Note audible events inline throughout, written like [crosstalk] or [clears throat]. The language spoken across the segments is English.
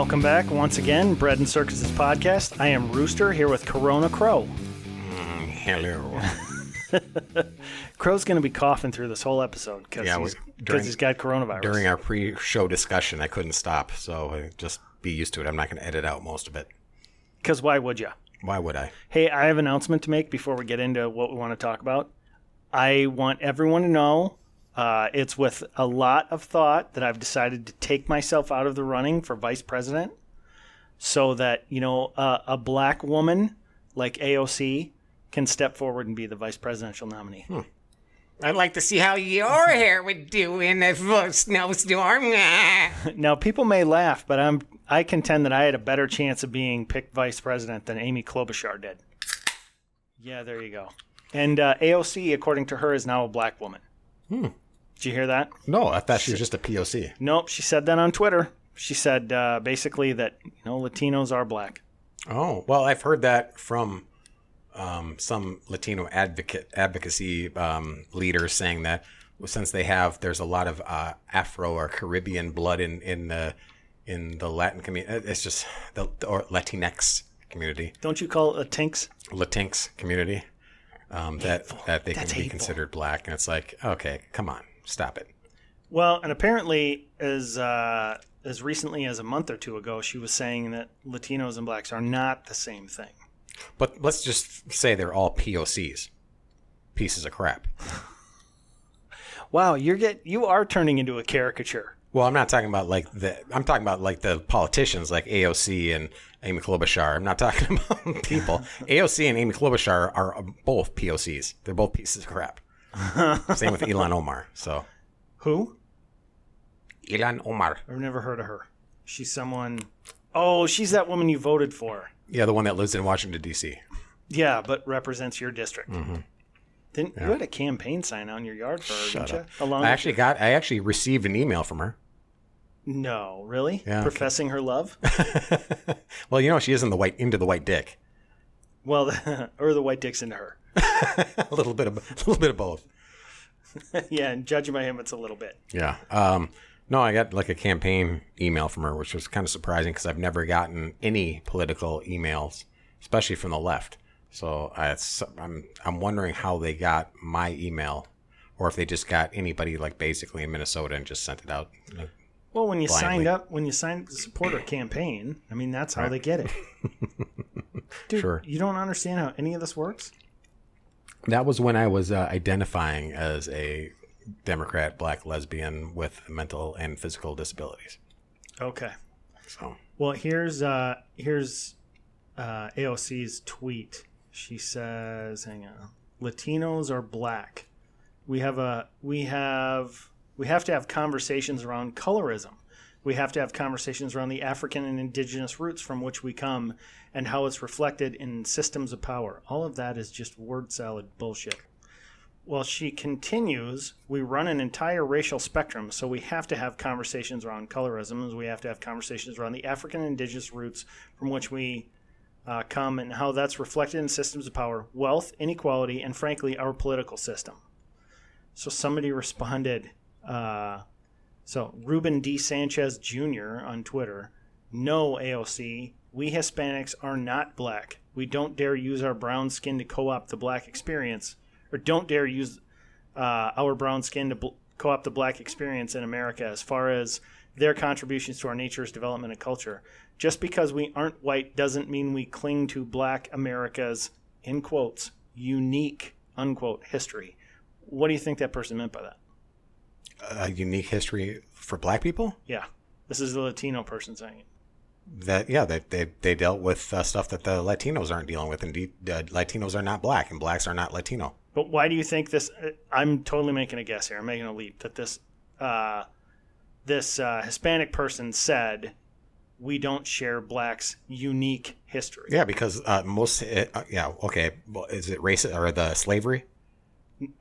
Welcome back once again, Bread and Circuses podcast. I am Rooster here with Corona Crow. Hello. [laughs] Crow's going to be coughing through this whole episode because Yeah, he's, during- he's got coronavirus. During our pre-show discussion, I couldn't stop, so uh, just be used to it. I'm not going to edit out most of it. Because why would you? Why would I? Hey, I have an announcement to make before we get into what we want to talk about. I want everyone to know uh, it's with a lot of thought that I've decided to take myself out of the running for vice president so that, you know, uh, a black woman like AOC can step forward and be the vice presidential nominee. I'd like to see how your [laughs] hair would do in a snowstorm. [laughs] Now, people may laugh, but I'm I contend that I had a better chance of being picked vice president than Amy Klobuchar did. Yeah, there you go. And uh, AOC, according to her, is now a black woman. Did you hear that? No, I thought she was just a POC. Nope, she said that on Twitter. She said uh, basically that you know Latinos are black. Oh, well, I've heard that from um, some Latino advocate advocacy um, leaders saying that since they have, there's a lot of uh, Afro or Caribbean blood in in the in the Latin community. It's just the or Latinx community, Don't you call it a tinks? Latinx community. Um, that that they That's can be hateful. considered black, and it's like, okay, come on, stop it. Well, and apparently, as uh, as recently as a month or two ago, she was saying that Latinos and blacks are not the same thing. But let's just say they're all POCs, pieces of crap. [laughs] Wow, you're get you are turning into a caricature. Well, I'm not talking about like the. I'm talking about like the politicians, like AOC and Amy Klobuchar. I'm not talking [laughs] about people. AOC and Amy Klobuchar are both POCs. They're both pieces of crap. [laughs] Same with Ilhan Omar. So Who? Ilhan Omar, I've never heard of her. She's someone. Oh, she's that woman you voted for. yeah, the one that lives in Washington D.C. Yeah, but represents your district. Mm-hmm. Didn't you had a campaign sign on your yard for her, Shut didn't up. you? Along I actually got. I actually received an email from her. no, really? Yeah, okay. Professing her love? [laughs] Well, you know, she is in the white into the white dick. Well, [laughs] or the white dick's into her. [laughs] a little bit of a little bit of both. [laughs] yeah, and judging by him, it's a little bit. Yeah. Um, no, I got like a campaign email from her, which was kind of surprising because I've never gotten any political emails, especially from the left. So I, I'm I'm wondering how they got my email, or if they just got anybody like basically in Minnesota and just sent it out. Well, when you Blindly. signed up, when you signed to support her campaign, I mean, that's how they get it. [laughs] Dude, Sure. you don't understand how any of this works? That was when I was uh, identifying as a Democrat, black lesbian with mental and physical disabilities. Okay. So Well, here's uh here's uh, AOC's tweet. She says, "Hang on, Latinos are black. We have a we have we have to have conversations around colorism. We have to have conversations around the African and indigenous roots from which we come and how it's reflected in systems of power. All of that is just word salad bullshit." Well, she continues, we run an entire racial spectrum, so we have to have conversations around colorism, we have to have conversations around the African and indigenous roots from which we uh, come and how that's reflected in systems of power, wealth, inequality, and frankly, our political system. So somebody responded, uh, so Ruben D. Sanchez Jr. on Twitter, no AOC, we Hispanics are not black. We don't dare use our brown skin to co opt the black experience, or don't dare use uh, our brown skin to bl- co opt the black experience in America as far as their contributions to our nature's development and culture. Just because we aren't white doesn't mean we cling to black America's, in quotes, unique, unquote, history. What do you think that person meant by that? A unique history for black people. Yeah. This is the Latino person saying it. that yeah they they, they dealt with uh, stuff that the Latinos aren't dealing with. Indeed, uh, Latinos are not black and blacks are not Latino. But why do you think this? I'm totally making a guess here. I'm making a leap that this uh, this uh, Hispanic person said we don't share blacks' unique history. Yeah, because uh, most, uh, yeah, okay. Well, is it racist or the slavery?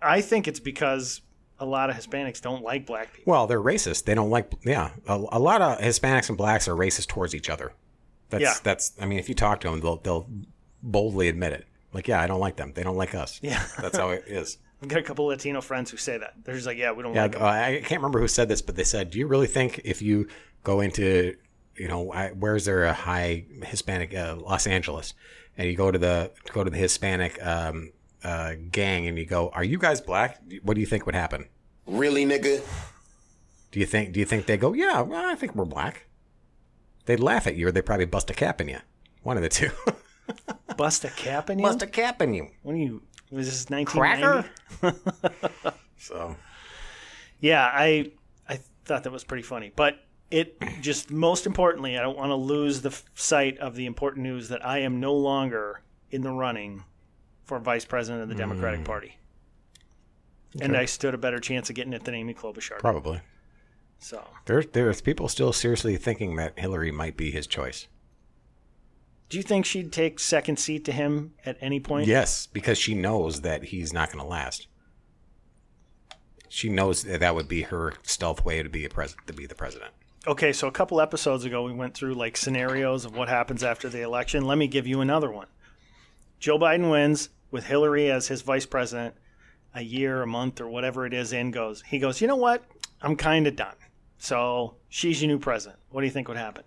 I think it's because a lot of Hispanics don't like black people. Well, they're racist. They don't like, yeah. A, a lot of Hispanics and blacks are racist towards each other. That's, Yeah. that's, I mean, if you talk to them, they'll, they'll boldly admit it. Like, yeah, I don't like them. They don't like us. Yeah. [laughs] That's how it is. I've got a couple Latino friends who say that. They're just like, yeah, we don't Yeah, like them. uh, I can't remember who said this, but they said, "Do you really think if you go into, you know, I, where's there a high Hispanic uh, Los Angeles, and you go to the go to the Hispanic um, uh, gang, and you go, are you guys black? What do you think would happen? Really, nigga? Do you think do you think they go, yeah, well, I think we're black? They'd laugh at you, or they would probably bust a cap in you. One of the two. [laughs] Bust a cap in you? bust a cap in you. When you was this nineteen Cracker. [laughs] so Yeah, I I thought that was pretty funny, but it just most importantly, I don't want to lose the f- sight of the important news that I am no longer in the running for vice president of the Democratic hmm. Party, and I stood a better chance of getting it than Amy Klobuchar. probably So there there's people still seriously thinking that Hillary might be his choice. Do you think she'd take second seat to him at any point? Yes, because she knows that he's not going to last. She knows that that would be her stealth way to be a pres- to be the president. Okay, so a couple episodes ago, we went through like scenarios of what happens after the election. Let me give you another one. Joe Biden wins with Hillary as his vice president. A year, a month, or whatever it is in goes. He goes, you know what? I'm kind of done. So she's your new president. What do you think would happen?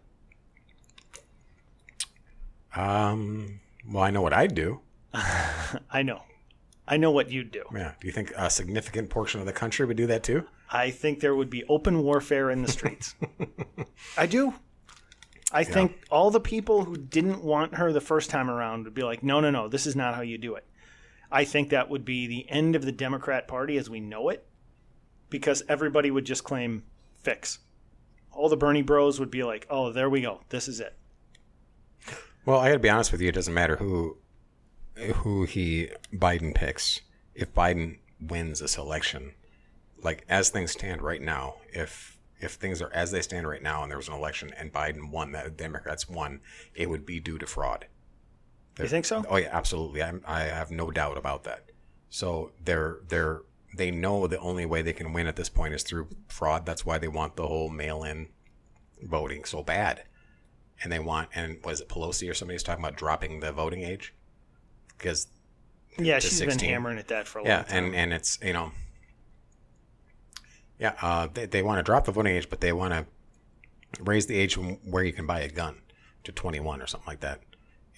Um, well, I know what I'd do. [laughs] I know. I know what you'd do. Yeah. Do you think a significant portion of the country would do that too? I think there would be open warfare in the streets. [laughs] I do. I think all the people who didn't want her the first time around would be like, no, no, no, this is not how you do it. I think that would be the end of the Democrat Party as we know it because everybody would just claim fix. All the Bernie bros would be like, oh, there we go. This is it. Well, I got to be honest with you. It doesn't matter who who he Biden picks. If Biden wins this election, like as things stand right now, if if things are as they stand right now, and there was an election and Biden won, that Democrats won, it would be due to fraud. You think so? Oh yeah, absolutely. I I have no doubt about that. So they're they're they know the only way they can win at this point is through fraud. That's why they want the whole mail-in voting so bad. And they want and was it Pelosi or somebody was talking about dropping the voting age? Because Yeah, she's been hammering at that for a yeah, long time. and and it's you know, yeah, uh, they they want to drop the voting age, but they want to raise the age from where you can buy a gun to 21 or something like that.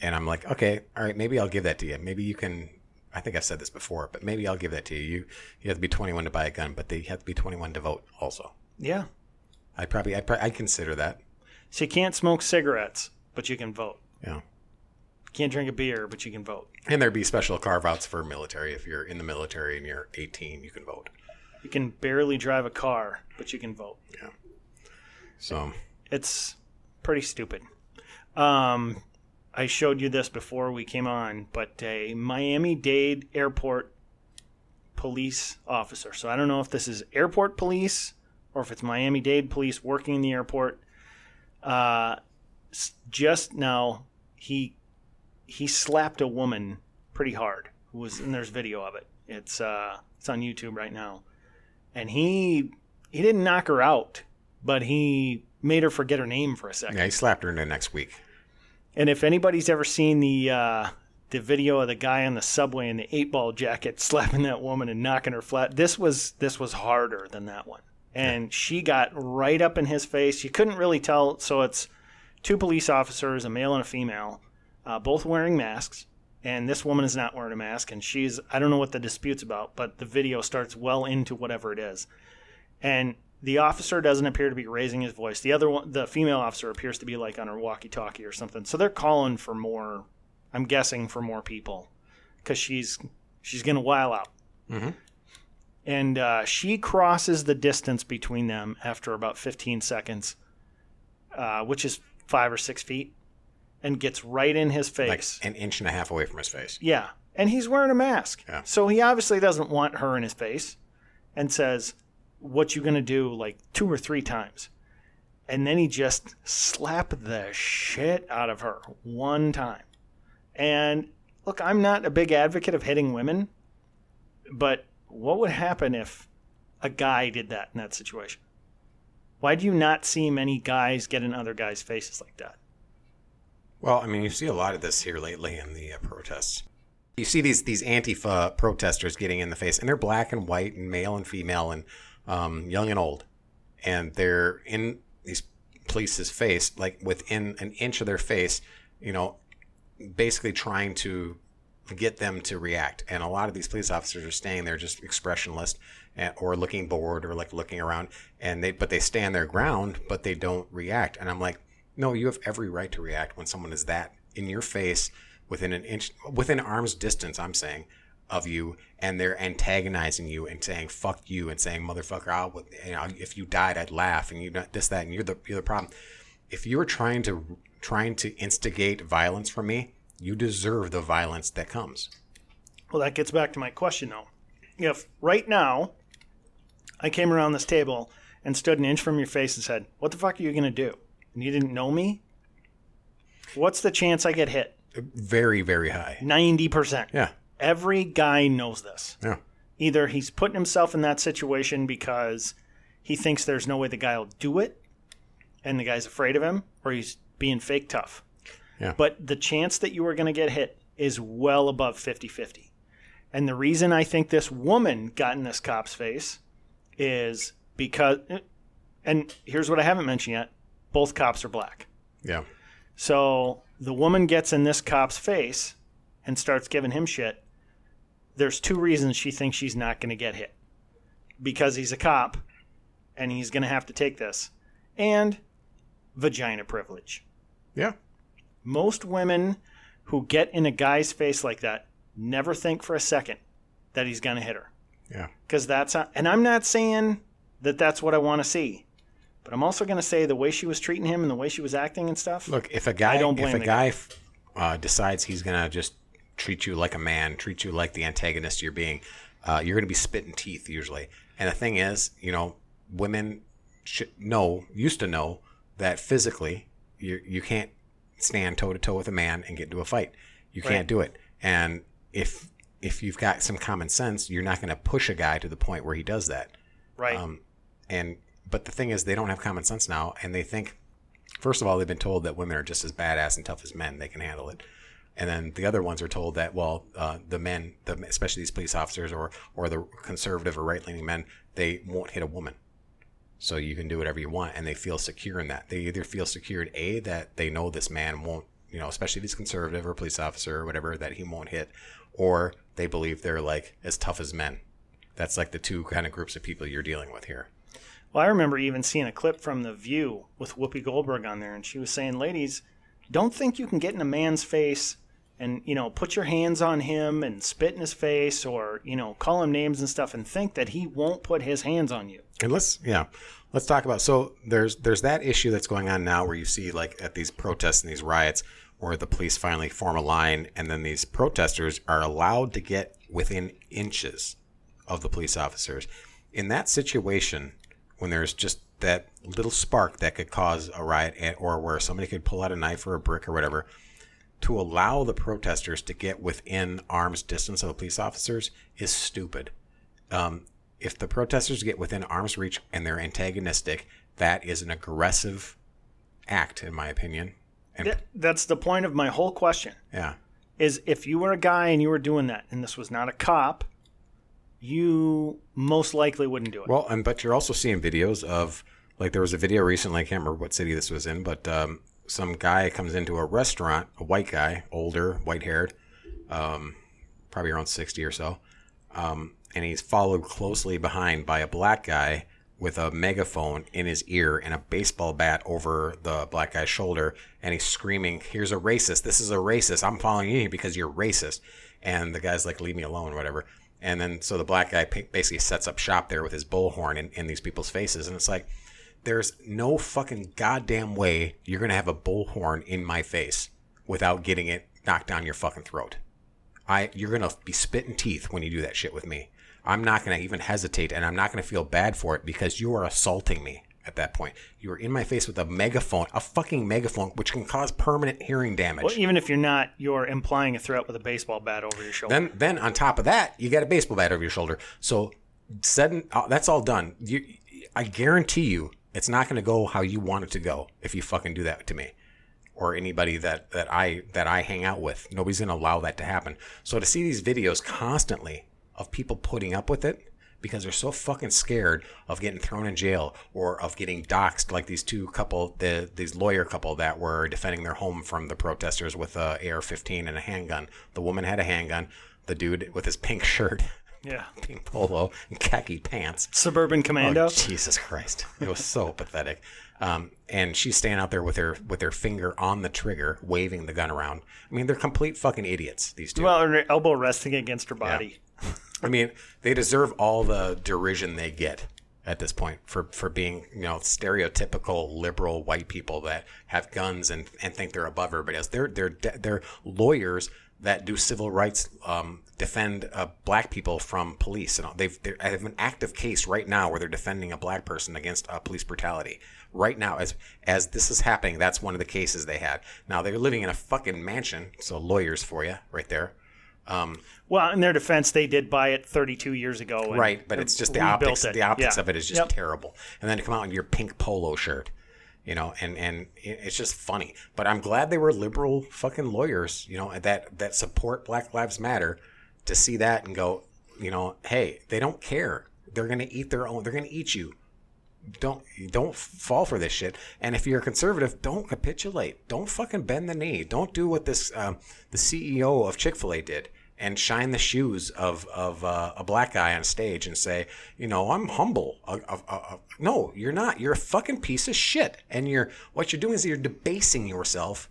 And I'm like, okay, all right, maybe I'll give that to you. Maybe you can. I think I've said this before, but maybe I'll give that to you. You you have to be 21 to buy a gun, but they have to be 21 to vote also. yeah. I probably I I consider that. So you can't smoke cigarettes, but you can vote. Yeah. Can't drink a beer, but you can vote. And there'd be special carve outs for military. If you're in the military and you're 18, you can vote. You can barely drive a car, but you can vote. Yeah. So It's pretty stupid. Um, I showed you this before we came on, but a Miami Dade airport police officer. So I don't know if this is airport police or if it's Miami Dade police working in the airport. Uh, just now, he he slapped a woman pretty hard. Who was and there's video of it. It's uh, it's on YouTube right now, and he he didn't knock her out, but he made her forget her name for a second. yeah, he slapped her into next week. And if anybody's ever seen the uh, the video of the guy on the subway in the eight ball jacket [laughs] slapping that woman and knocking her flat, this was this was harder than that one. And she got right up in his face. You couldn't really tell. So it's two police officers, a male and a female, uh, both wearing masks. And this woman is not wearing a mask, and she's I don't know what the dispute's about, but the video starts well into whatever it is. And the officer doesn't appear to be raising his voice. The other one, the female officer, appears to be like on her walkie-talkie or something. So they're calling for more. I'm guessing for more people, because she's she's gonna while out. And uh, she crosses the distance between them after about 15 seconds, uh, which is five or six feet, and gets right in his Like face. an inch and a half away from his face. Yeah. And he's wearing a mask. Yeah. So he obviously doesn't want her in his face and says, What you're gonna do like two or three times. and then he just slapped the shit out of her one time. And look, I'm not a big advocate of hitting women, but what would happen if a guy did that in that situation? Why do you not see many guys get in other guys' faces like that? Well, I mean, you see a lot of this here lately in the uh, protests. You see these these Antifa protesters getting in the face, and they're black and white, and male and female, and um, young and old, and they're in these police's face, like within an inch of their face, you know, basically trying to get them to react. And a lot of these police officers are staying there just expressionless or looking bored or like looking around and they but they stand their ground but they don't react. And I'm like, no, you have every right to react when someone is that in your face within an inch within arm's distance, I'm saying, of you and they're antagonizing you and saying fuck you and saying motherfucker I would, you know if you died I'd laugh and you not this that and you're the you're the problem if you were trying to trying to instigate violence from me you deserve the violence that comes Well, that gets back to my question though. If right now I came around this table and stood an inch from your face and said, What the fuck are you going to do? And you didn't know me, what's the chance I get hit? very very high 90%. yeah Every guy knows this. yeah Either he's putting himself in that situation because he thinks there's no way the guy will do it and the guy's afraid of him, or he's being fake tough. Yeah. But the chance that you are going to get hit is well above 50 50. And the reason I think this woman got in this cop's face is because, and here's what I haven't mentioned yet both cops are black. yeah So the woman gets in this cop's face and starts giving him shit. There's two reasons she thinks she's not going to get hit. Because he's a cop and he's going to have to take this, and vagina privilege. yeah. Most women who get in a guy's face like that never think for a second that he's going to hit her. Yeah. Because that's and I'm not saying that that's what I want to see, but I'm also going to say the way she was treating him and the way she was acting and stuff. Look, if a guy, I don't blame if a the guy uh, decides he's gonna just treat you like a man, treat you like the antagonist you're being, uh, you're gonna be spitting teeth usually. And the thing is, you know, women should know, used to know that physically you you can't stand toe to toe with a man and get into a fight. You can't do it. And if if you've got some common sense, you're not gonna push a guy to the point where he does that. right. Um, and but the thing is, they don't have common sense now, and they think, first of all, they've been told that women are just as badass and tough as men; they can handle it. And then the other ones are told that, well, uh, the men, the, especially these police officers or or the conservative or right leaning men, they won't hit a woman. So you can do whatever you want, and they feel secure in that. They either feel secure in a that they know this man won't, you know, especially if he's conservative or police officer or whatever, that he won't hit, or they believe they're like as tough as men. That's like the two kind of groups of people you're dealing with here. Well, I remember even seeing a clip from The View with Whoopi Goldberg on there, and she was saying, "Ladies, don't think you can get in a man's face and you know put your hands on him and spit in his face, or you know call him names and stuff, and think that he won't put his hands on you." And let's yeah, let's talk about so there's there's that issue that's going on now where you see like at these protests and these riots where the police finally form a line and then these protesters are allowed to get within inches of the police officers. In that situation, when there's just that little spark that could cause a riot or where somebody could pull out a knife or a brick or whatever, to allow the protesters to get within arm's distance of the police officers is stupid. Um, if the protesters get within arm's reach and they're antagonistic, that is an aggressive act, in my opinion. And Th- That's the point of my whole question. yeah, Is if you were a guy and you were doing that, and this was not a cop, you most likely wouldn't do it. well, and but you're also seeing videos of like there was a video recently. I can't remember what city this was in, but um, some guy comes into a restaurant, a white guy, older, white haired, um, probably around sixty or so, um, and he's followed closely behind by a black guy with a megaphone in his ear and a baseball bat over the black guy's shoulder and he's screaming here's a racist. This is a racist. I'm following you because you're racist. And the guy's like leave me alone whatever. And then so the black guy basically sets up shop there with his bullhorn in, in these people's faces. And it's like there's no fucking goddamn way you're gonna have a bullhorn in my face without getting it knocked down your fucking throat I you're gonna be spitting teeth when you do that shit with me. I'm not gonna even hesitate, and I'm not gonna feel bad for it because you are assaulting me. at that point. You are in my face with a megaphone, a fucking megaphone, which can cause permanent hearing damage. Well, even if you're not, you're implying a threat with a baseball bat over your shoulder. Then, then on top of that, you got a baseball bat over your shoulder. So, said, uh, that's all done. You, I guarantee you, it's not going to go how you want it to go if you fucking do that to me or anybody that that I that I hang out with. Nobody's going to allow that to happen. So to see these videos constantly of people putting up with it because they're so fucking scared of getting thrown in jail or of getting doxxed like these two couple the these lawyer couple that were defending their home from the protesters with a AR-15 and a handgun. The woman had a handgun. The dude with his pink [laughs] shirt, yeah. pink polo, and khaki pants Suburban Commando. Oh, Jesus Christ! It was so pathetic. Um, and she's standing out there with her with her finger on the trigger, waving the gun around. I mean, they're complete fucking idiots. These two. well, her elbow resting against her body. I mean, they deserve all the derision they get at this point for for being you know stereotypical liberal white people that have guns and and think they're above everybody else. They're they're they're lawyers that do civil rights um, defend uh, black people from police and they've they have an active case right now where they're defending a black person against uh, police brutality right now as as this is happening that's one of the cases they had now they're living in a fucking mansion so lawyers for you right there um, Well, in their defense, they did buy it 32 years ago. and right but it's just the optics it. the optics Yeah. of it is just Yep. terrible and then to come out in your pink polo shirt you know and and it's just funny but i'm glad they were liberal fucking lawyers you know that that support black lives matter to see that and go you know hey they don't care they're gonna eat their own they're gonna eat you don't don't fall for this shit. And if you're a conservative, don't capitulate. Don't fucking bend the knee. Don't do what this um, the CEO of Chick Fil A did and shine the shoes of of uh, a black guy on stage and say, you know, I'm humble. Uh, uh, uh, uh, no, you're not. You're a fucking piece of shit. And you're what you're doing is you're debasing yourself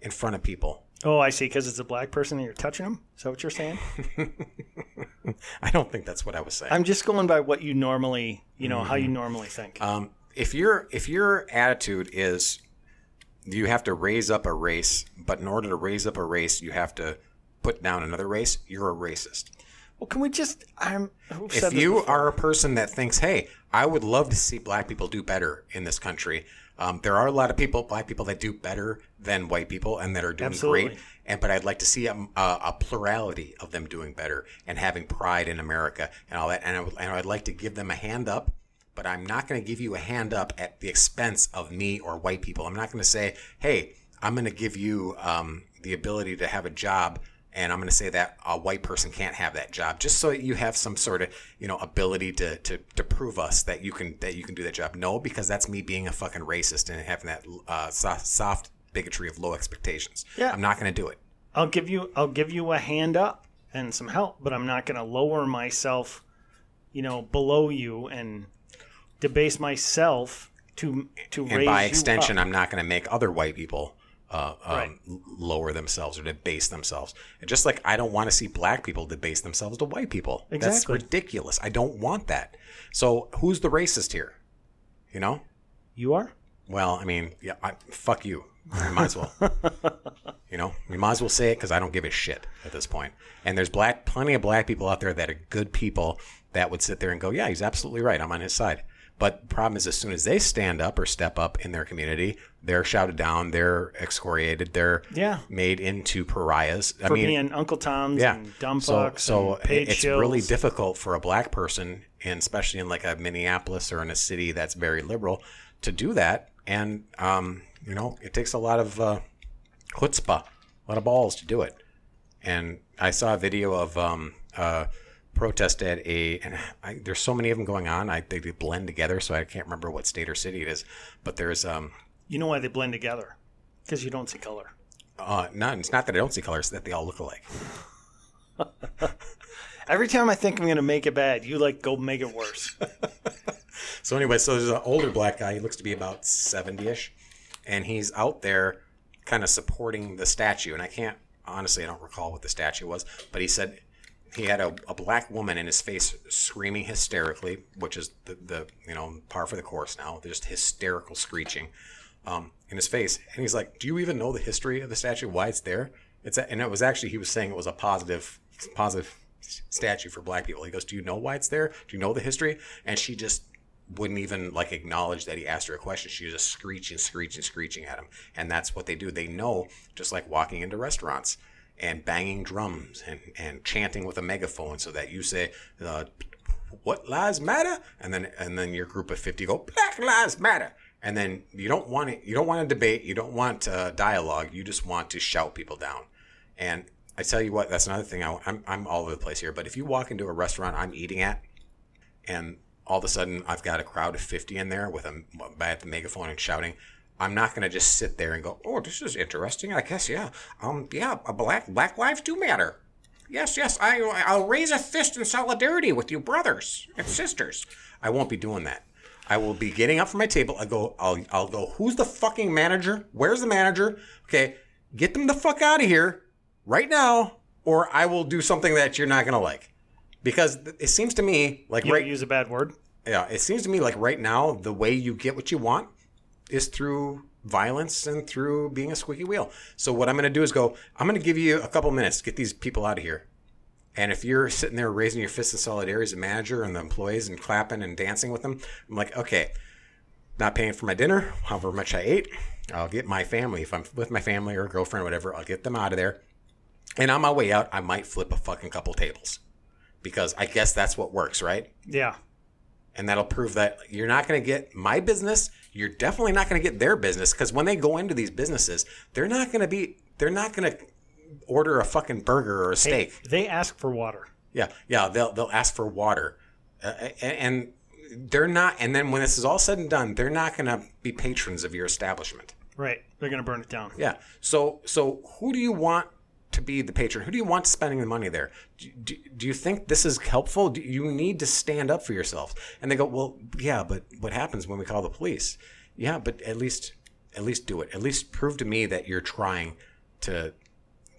in front of people. Oh, I see. Because it's a black person and you're touching them. Is that what you're saying? [laughs] I don't think that's what I was saying. I'm just going by what you normally, you know, Mm-hmm. how you normally think. Um, if your if your attitude is you have to raise up a race, but in order to raise up a race, you have to put down another race, you're a racist. well, can we just? I'm. If you are a person that thinks, "Hey, I would love to see black people do better in this country," um, there are a lot of people, black people, that do better than white people and that are doing Absolutely. great. And but I'd like to see a, a, a plurality of them doing better and having pride in America and all that. And, I would, and I'd like to give them a hand up. But I'm not going to give you a hand up at the expense of me or white people. I'm not going to say, "Hey, I'm going to give you um, the ability to have a job." And I'm going to say that a white person can't have that job, just so you have some sort of you know ability to, to, to prove us that you can that you can do that job. No, because that's me being a fucking racist and having that uh, soft, soft bigotry of low expectations. Yeah. I'm not going to do it. I'll give you I'll give you a hand up and some help, but I'm not going to lower myself, you know, below you and debase myself to to And raise by extension. I'm not going to make other white people uh, um, Right. lower themselves or debase themselves. And just like I don't want to see black people debase themselves to white people. That's Exactly. ridiculous. I don't want that. So who's the racist here? You know? you are. Well, I mean, yeah, I, fuck you. I might as well. [laughs] you know, we might as well say it because I don't give a shit at this point. And there's black, plenty of black people out there that are good people that would sit there and go, "Yeah, he's absolutely right. I'm on his side." But the problem is, as soon as they stand up or step up in their community, they're shouted down, they're excoriated, they're Yeah. made into pariahs. I For mean, being Uncle Tom's yeah. and dumb so fucks so it's shills. really difficult for a black person, and especially in like a Minneapolis or in a city that's very liberal, to do that. And um, you know, it takes a lot of uh, chutzpah, a lot of balls to do it. And I saw a video of um, uh, protest at a, and I, there's so many of them going on. I they blend together, so I can't remember what state or city it is. But there's um, You know why they blend together? Because you don't see color. uh, not it's not that I don't see color; it's that they all look alike. [laughs] Every time I think I'm going to make it bad, you like go make it worse. [laughs] So anyway, so there's an older black guy. He looks to be about 70ish, and he's out there kind of supporting the statue. And I can't honestly, I don't recall what the statue was, but he said he had a, a black woman in his face screaming hysterically, which is the, the you know par for the course now. Just hysterical screeching um, in his face, and he's like, "Do you even know the history of the statue? Why it's there?" It's a, and it was actually he was saying it was a positive positive statue for black people. He goes, "Do you know why it's there? Do you know the history?" And she just wouldn't even like acknowledge that he asked her a question. She was just screeching, screeching, screeching at him. And that's what they do. They know, just like walking into restaurants and banging drums and, and chanting with a megaphone so that you say, uh, what lives matter? And then, and then your group of 50 go, black lives matter. And then you don't want it. You don't want to debate. You don't want uh, dialogue. You just want to shout people down. And I tell you what, that's another thing. I, I'm, I'm all over the place here. But if you walk into a restaurant I'm eating at, and all of a sudden I've got a crowd of 50 in there with a the megaphone and shouting, I'm not going to just sit there and go, "Oh, this is interesting." I guess yeah. Um yeah, a black black lives do matter. Yes, yes, I I'll raise a fist in solidarity with you brothers and sisters. I won't be doing that. I will be getting up from my table. I go I'll I'll go, "Who's the fucking manager? Where's the manager?" Okay, get them the fuck out of here right now or I will do something that you're not going to like. Because it seems to me like You right use a bad word. yeah, it seems to me like right now the way you get what you want is through violence and through being a squeaky wheel. So what I'm going to do is go. I'm going to give you a couple minutes get these people out of here. And if you're sitting there raising your fist in solidarity as a manager and the employees and clapping and dancing with them, I'm like, okay, not paying for my dinner, however much I ate. I'll get my family if I'm with my family or girlfriend or whatever. I'll get them out of there. And on my way out, I might flip a fucking couple tables because I guess that's what works, right? Yeah. And that'll prove that you're not going to get my business you're definitely not going to get their business because when they go into these businesses they're not going to be they're not going to order a fucking burger or a steak They ask for water. yeah yeah they'll they'll ask for water uh, and, and they're not and then when this is all said and done they're not going to be patrons of your establishment Right. They're going to burn it down. yeah so so who do you want to be the patron who do you want spending the money there? Do, do, do you think this is helpful? Do you need to stand up for yourselves and they go well yeah but what happens when we call the police? Yeah but at least at least do it. At least prove to me that you're trying to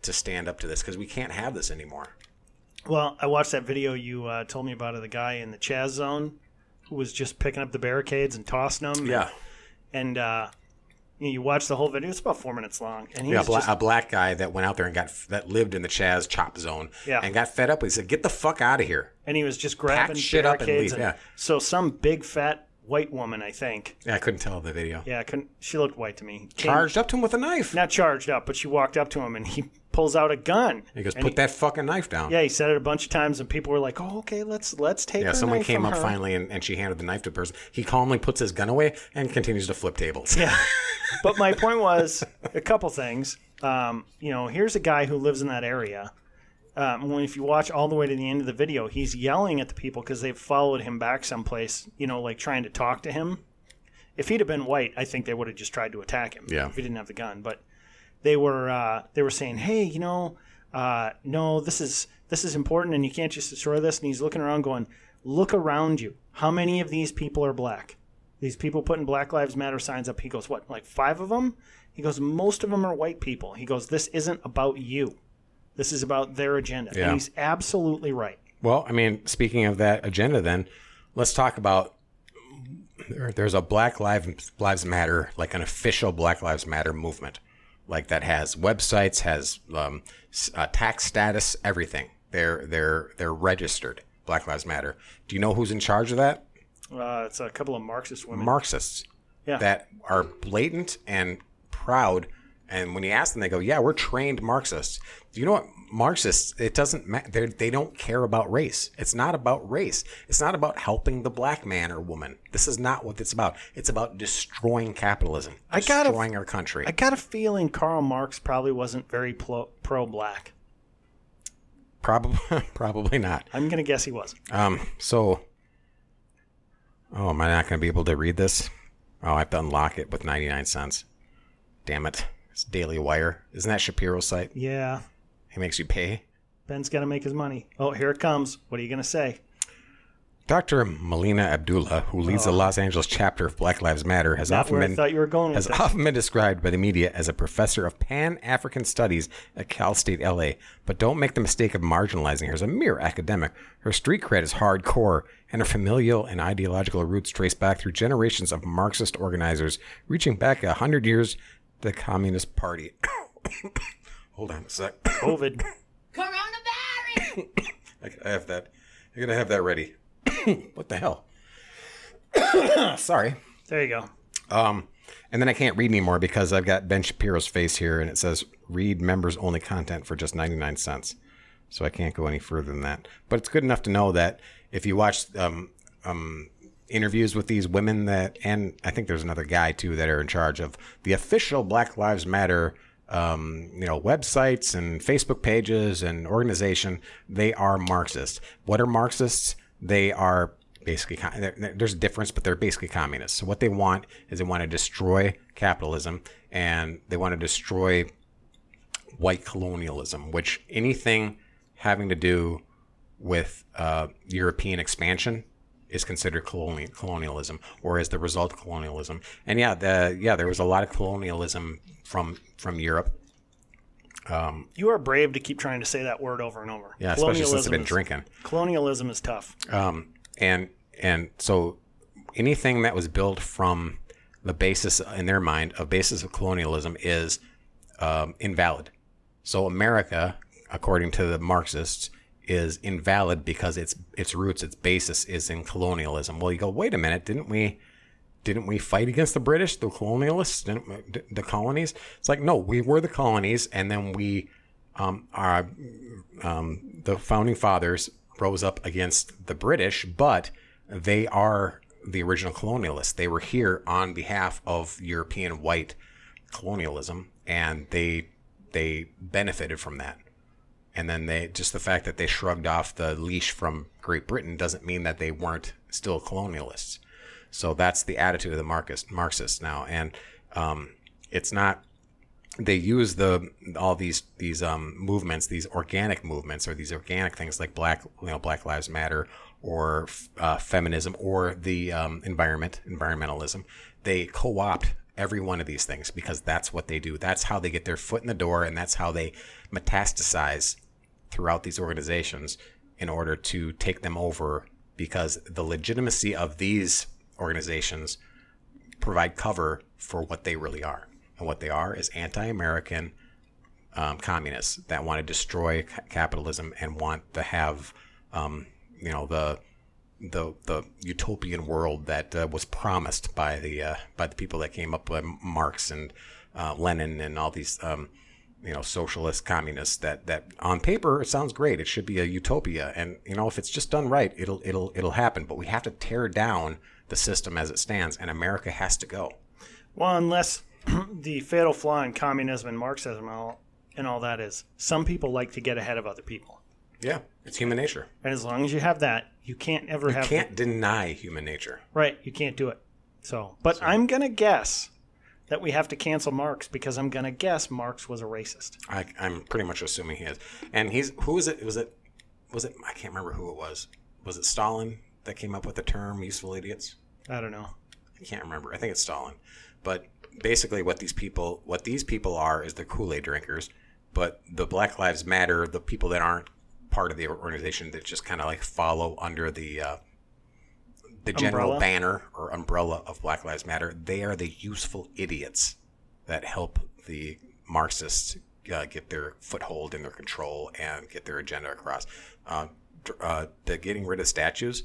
to stand up to this because we can't have this anymore. Well, I watched that video you uh, told me about of the guy in the Chaz zone who was just picking up the barricades and tossing them. yeah. And uh, you, know, you watch the whole video. It's about four minutes long. And he's yeah, a, bla- just, a black guy that went out there and got that lived in the Chaz chop zone Yeah. and got fed up. He said, "Get the fuck out of here!" and he was just grabbing shit up and leave, yeah. So some big fat white woman, I think. Yeah, I couldn't tell the video. Yeah, I couldn't. She looked white to me. Came- Charged up to him with a knife. not charged up, but she walked up to him and he pulls out a gun. He goes, And "Put that fucking knife down." Yeah, he said it a bunch of times, and people were like, "Oh, okay, let's let's take." Yeah, someone came up her. finally and, and she handed the knife to the person. He calmly puts his gun away and continues to flip tables. Yeah, [laughs] but my point was a couple things. Um, you know, here's a guy who lives in that area. Um, when if you watch all the way to the end of the video, he's yelling at the people because they've followed him back someplace. You know, like trying to talk to him. If he'd have been white, I think they would have just tried to attack him. Yeah. If he didn't have the gun, but they were uh, they were saying, "Hey, you know, uh, no, this is this is important, and you can't just destroy this." And he's looking around, going, "Look around you. How many of these people are black? These people putting Black Lives Matter signs up." He goes, "What? Like five of them?" He goes, "Most of them are white people." He goes, "This isn't about you. This is about their agenda." Yeah. And he's absolutely right. Well, I mean, speaking of that agenda, then let's talk about. There, there's a Black Lives Lives Matter, like an official Black Lives Matter movement, like that has websites, has um, uh, tax status, everything. They're they're they're registered. Black Lives Matter. Do you know who's in charge of that? Uh, it's a couple of Marxist women. Marxists Yeah. that are blatant and proud. And when you ask them, they go, "Yeah, we're trained Marxists." Do you know what Marxists? It doesn't matter. They don't care about race. It's not about race. It's not about helping the black man or woman. This is not what it's about. It's about destroying capitalism, I gotta- destroying our country. I got a feeling Karl Marx probably wasn't very pro black. probably, [laughs] probably not. I'm gonna guess he wasn't. Um. So, oh, am I not going to be able to read this? Oh, I have to unlock it with ninety nine cents. Damn it! It's Daily Wire. Isn't that Shapiro's site? Yeah, He makes you pay. Ben's got to make his money. Oh, here it comes. What are you gonna say? Dr. Melina Abdullah, who leads the Los Angeles chapter of Black Lives Matter, has often been thought you were going has often been described by the media as a professor of Pan African Studies at Cal State LA. But don't make the mistake of marginalizing her as a mere academic. Her street cred is hardcore, and her familial and ideological roots trace back through generations of Marxist organizers, reaching back a hundred years to the Communist Party. Hold on a sec. COVID. [coughs] Coronavirus! [coughs] I gotta have that. I gotta have that ready. [coughs] what the hell? Sorry. There you go. Um, and then I can't read anymore because I've got Ben Shapiro's face here, and it says read members only content for just ninety nine cents. So I can't go any further than that. But it's good enough to know that if you watch um, um, interviews with these women that, and I think there's another guy too that are in charge of the official Black Lives Matter, um, you know, websites and Facebook pages and organization, they are Marxist. What are Marxists? They are basically there's a difference, but they're basically communists. So what they want is they want to destroy capitalism and they want to destroy white colonialism, which anything having to do with uh, European expansion is considered colonial, colonialism, or is the result of colonialism. And yeah, the yeah, there was a lot of colonialism from from Europe. You are brave to keep trying to say that word over and over. Yeah, especially since I've been is- drinking. Colonialism is tough. um, and and so anything that was built from the basis in their mind of basis of colonialism is um, invalid. So America, according to the Marxists, is invalid because its its roots, its basis is in colonialism. Well, you go, wait a minute, didn't we? Didn't we fight against the British, the colonialists, the colonies? It's like no, we were the colonies, and then we, um, our um, the founding fathers rose up against the British, but they are the original colonialists. They were here on behalf of European white colonialism, and they they benefited from that. And then they just the fact that they shrugged off the leash from Great Britain doesn't mean that they weren't still colonialists. So that's the attitude of the Marxist Marxists now, and um, it's not they use the all these these um, movements, these organic movements, or these organic things like Black you know Black Lives Matter or uh, feminism or the um, environment environmentalism. They co-opt every one of these things because that's what they do. That's how they get their foot in the door, and that's how they metastasize throughout these organizations in order to take them over. Because the legitimacy of these organizations provide cover for what they really are. And what they are is anti American um, communists that want to destroy ca- capitalism and want to have, um, you know, the the the utopian world that uh, was promised by the uh, by the people that came up with Marx and uh, Lenin and all these um, you know socialist communists that that on paper it sounds great. It should be a utopia. And you know if it's just done right it'll it'll it'll happen. But we have to tear down the system as it stands and America has to go Well, unless [clears throat] the fatal flaw in communism and Marxism and all, and all that is some people like to get ahead of other people. yeah it's human nature And as long as you have that, you can't ever you have You can't deny human nature right. You can't do it. So, but I'm gonna guess that we have to cancel Marx because I'm gonna guess Marx was a racist. I, I'm pretty much assuming he is. And he's who was it? Was it was it? I can't remember who it was. Was it Stalin that came up with the term "useful idiots"? I don't know. I can't remember. I think it's Stalin. But basically, what these people what these people are is they're Kool Aid drinkers. But the Black Lives Matter, the people that aren't part of the organization that just kind of like follow under the uh, the general Umbrella? banner or umbrella of Black Lives Matter, they are the useful idiots that help the Marxists uh, get their foothold and their control and get their agenda across. Uh, uh, the getting rid of statues,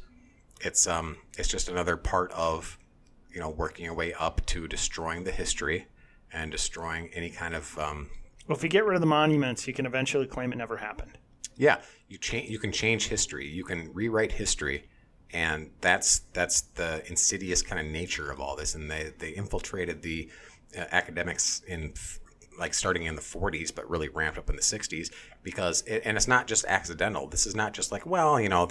it's um, it's just another part of you know working your way up to destroying the history and destroying any kind of um, Well, if you get rid of the monuments, you can eventually claim it never happened. yeah you change you can change history you can rewrite history and that's that's the insidious kind of nature of all this and they they infiltrated the uh, academics in like starting in the 40s but really ramped up in the 60s because it, and it's not just accidental this is not just like well you know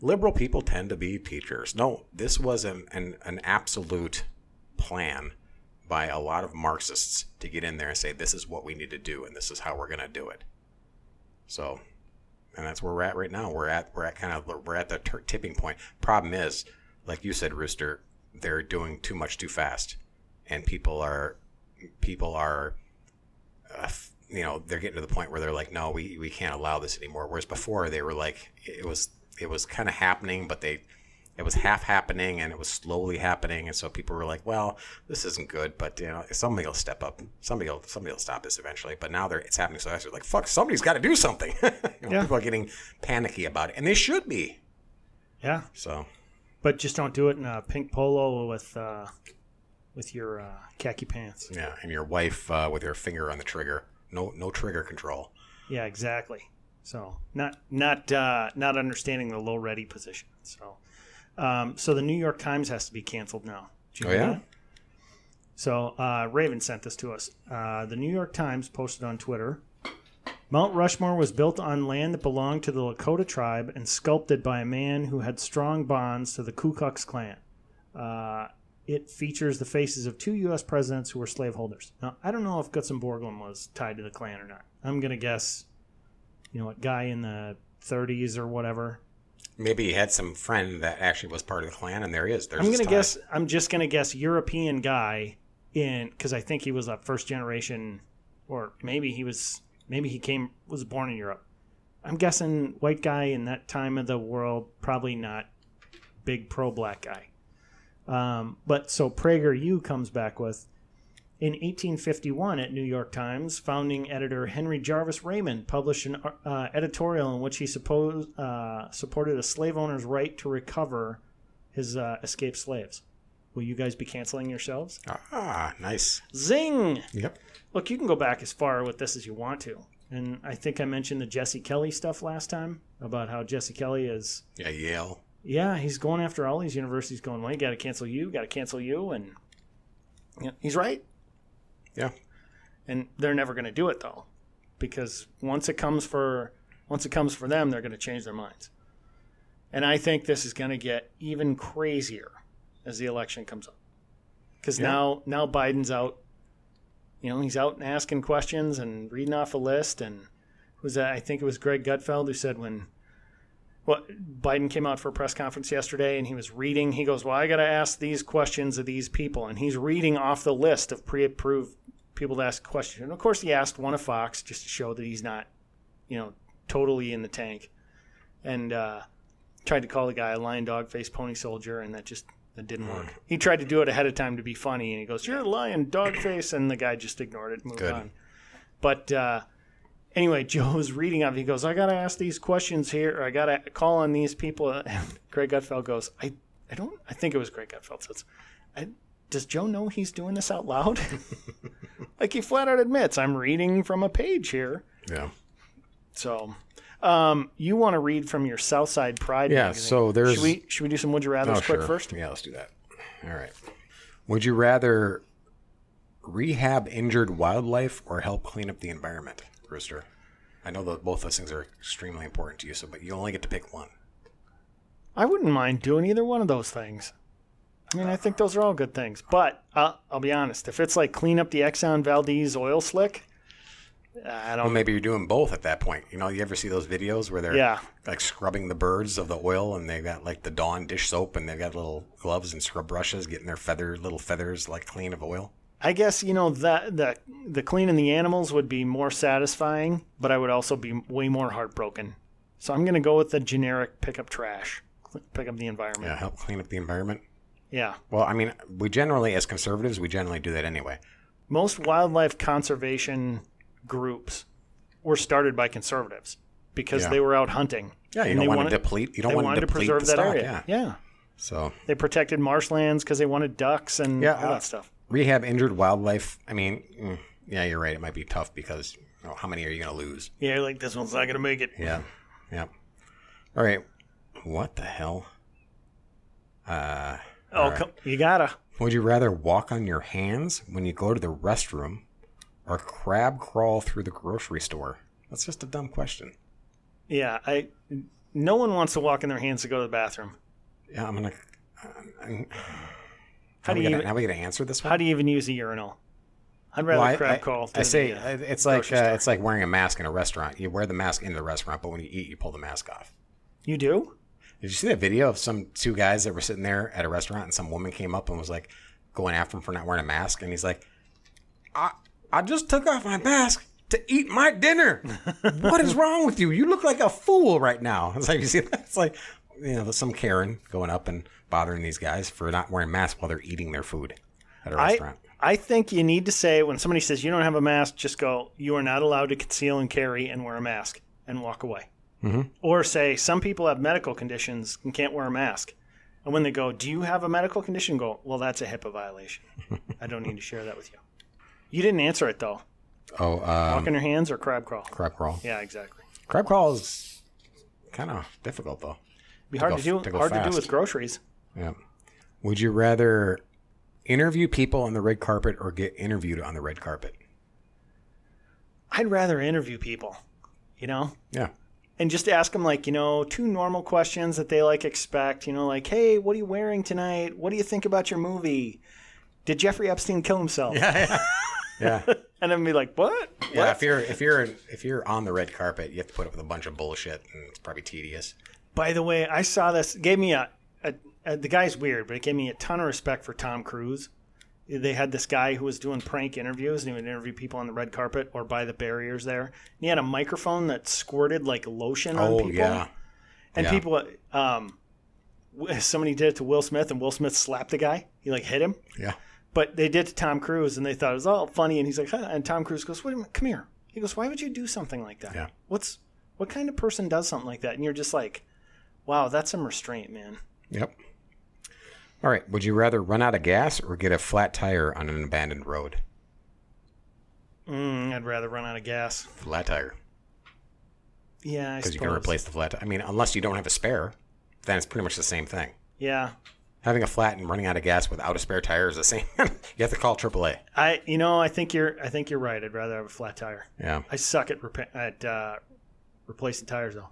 liberal people tend to be teachers no this was an an, an absolute plan by a lot of marxists to get in there and say this is what we need to do and this is how we're going to do it so and that's where we're at right now. We're at we're at kind of we're at the tipping point. Problem is, like you said, Rooster, they're doing too much too fast, and people are people are, uh, you know, they're getting to the point where they're like, no, we we can't allow this anymore. Whereas before they were like, it was it was kind of happening, but they it was half happening and it was slowly happening, and so people were like, well, this isn't good, but you know, somebody will step up, somebody will somebody will stop this eventually. But now they're it's happening so fast. They're like, fuck, somebody's got to do something. [laughs] You know, Yeah. People are getting panicky about it, and they should be. Yeah. So, but just don't do it in a pink polo with uh, with your uh, khaki pants. Yeah, and your wife uh, with her finger on the trigger. No, no trigger control. Yeah, exactly. So not not uh, not understanding the low ready position. So um, so the New York Times has to be canceled now. Oh, yeah? that? So uh, Raven sent this to us. Uh, the New York Times posted on Twitter. Mount Rushmore was built on land that belonged to the Lakota tribe and sculpted by a man who had strong bonds to the Ku Klux Klan. It features the faces of two U.S. presidents who were slaveholders. Now, I don't know if Gutzon Borglum was tied to the Klan or not. I'm going to guess, you know, what guy in the 30s or whatever. Maybe he had some friend that actually was part of the Klan, and there he is. There's I'm going to guess, I'm just going to guess European guy in, because I think he was a first generation, or maybe he was, maybe he came, was born in Europe. I'm guessing white guy in that time of the world, probably not big pro black guy. Um, but so Prager U comes back with in 1851 at New York Times, founding editor Henry Jarvis Raymond published an uh, editorial in which he supposed, uh, supported a slave owner's right to recover his uh, escaped slaves. Will you guys be canceling yourselves? Ah, nice. Zing! Yep. Look, you can go back as far with this as you want to. And I think I mentioned the Jesse Kelly stuff last time about how Jesse Kelly is Yeah, Yale. Yeah, he's going after all these universities, going, well, you got to cancel you, got to cancel you, and yeah, he's right. Yeah. And they're never going to do it though, because once it comes for once it comes for them, they're going to change their minds. And I think this is going to get even crazier as the election comes up, because Yeah. now now Biden's out. You know, he's out and asking questions and reading off a list. And was that I think it was Greg Gutfeld who said when well, Biden came out for a press conference yesterday and he was reading. He goes, Well, I got to ask these questions of these people. And he's reading off the list of pre approved people to ask questions. And of course, he asked one of Fox just to show that he's not, you know, totally in the tank. And uh, tried to call the guy a lion dog face pony soldier, and that just that didn't work. He tried to do it ahead of time to be funny, and he goes, You're a lion dog face. And the guy just ignored it and moved Good. on. But, uh, anyway, [laughs] Joe's reading of. it. He goes, "I gotta ask these questions here. Or I gotta call on these people." [laughs] And Greg Gutfeld goes, "I, I don't. I think it was Greg Gutfeld says, I, does Joe know he's doing this out loud? [laughs] like he flat out admits, I'm reading from a page here. Yeah. So, um, you want to read from your Southside Pride? Yeah, magazine. so there's- Should we should we do some Would You Rather's Oh, quick sure. first? Yeah, let's do that. All right. Would you rather rehab injured wildlife or help clean up the environment, Rooster? I know that both those things are extremely important to you, so but you only get to pick one. I wouldn't mind doing either one of those things. I mean, I think those are all good things. But I'll, I'll be honest, if it's like clean up the Exxon Valdez oil slick, I don't. Well, maybe you're doing both at that point. You know, you ever see those videos where they're Yeah. like scrubbing the birds of the oil, and they've got like the Dawn dish soap, and they've got little gloves and scrub brushes, getting their feather little feathers like clean of oil. I guess you know that the the cleaning the animals would be more satisfying, but I would also be way more heartbroken. So I'm gonna go with the generic pick up trash, pick up the environment. Yeah, help clean up the environment. Yeah. Well, I mean, we generally, as conservatives, we generally do that anyway. Most wildlife conservation groups were started by conservatives because Yeah. they were out hunting. Yeah, you don't they want wanted- to deplete. You don't They want wanted to preserve that stock. area. Yeah. yeah. So They protected marshlands because they wanted ducks and Yeah, all uh, that stuff. Rehab injured wildlife. I mean, mm, yeah, you're right. It might be tough because you know, how many are you going to lose? Yeah, like this one's not gonna make it. Yeah, yeah. All right. What the hell? Uh, Oh, come, you gotta. would you rather walk on your hands when you go to the restroom, or crab crawl through the grocery store? That's just a dumb question. Yeah, I. No one wants to walk in their hands to go to the bathroom. Yeah, I'm gonna. Uh, How how do we you gonna, even- how we gonna answer this one? How do you even use a urinal? I'd rather Well, I- crab I, crawl. I through say the, uh, it's like uh, it's like wearing a mask in a restaurant. You wear the mask in the restaurant, but when you eat, you pull the mask off. you do. Did you see that video of some two guys that were sitting there at a restaurant, and some woman came up and was like going after him for not wearing a mask, and he's like, "I I just took off my mask." To eat my dinner. [laughs] what is wrong with you? You look like a fool right now. It's like you see that. It's like you know, there's some Karen going up and bothering these guys for not wearing masks while they're eating their food at a I restaurant. I think you need to say when somebody says you don't have a mask, just go. You are not allowed to conceal and carry and wear a mask and walk away. Mm-hmm. Or say some people have medical conditions and can't wear a mask. And when they go, "Do you have a medical condition?" Go, "Well, that's a HIPAA violation. I don't need to share that with you." You didn't answer it though. Oh, um, Walk on your hands or crab crawl? crab crawl. Yeah, exactly. Crab crawl is kind of difficult though. Be hard go- to do. to hard to do with groceries. Yeah. Would you rather interview people on the red carpet or get interviewed on the red carpet? I'd rather interview people. You know, Yeah. and just ask them like you know two normal questions that they like expect you know like hey what are you wearing tonight what do you think about your movie did jeffrey epstein kill himself Yeah. yeah. [laughs] yeah. and then be like what Yeah, What? if you're if you're if you're on the red carpet, you have to put up with a bunch of bullshit, and it's probably tedious. by the way i saw this gave me a, a the guy's weird but it gave me a ton of respect for tom cruise they had this guy who was doing prank interviews and he would interview people on the red carpet or by the barriers there and he had a microphone that squirted like lotion on Oh people yeah, And Yeah. people, um, somebody did it to Will Smith, and Will Smith slapped the guy. He like hit him, yeah, but they did it to Tom Cruise, and they thought it was all funny. And he's like, huh. and Tom Cruise goes, "Wait a minute, come here." He goes, "Why would you do something like that? Yeah. What's what kind of person does something like that?" And you're just like, "Wow, that's some restraint, man." yep. All right. Would you rather run out of gas or get a flat tire on an abandoned road? Mm, I'd rather run out of gas. Flat tire, Yeah, I because you can replace the flat. I mean, unless you don't have a spare, then it's pretty much the same thing. Yeah, Having a flat and running out of gas without a spare tire is the [laughs] same. you have to call AAA. I, you know, I think you're, I think you're right. I'd rather have a flat tire. Yeah. I suck at repa- at uh, replacing tires though.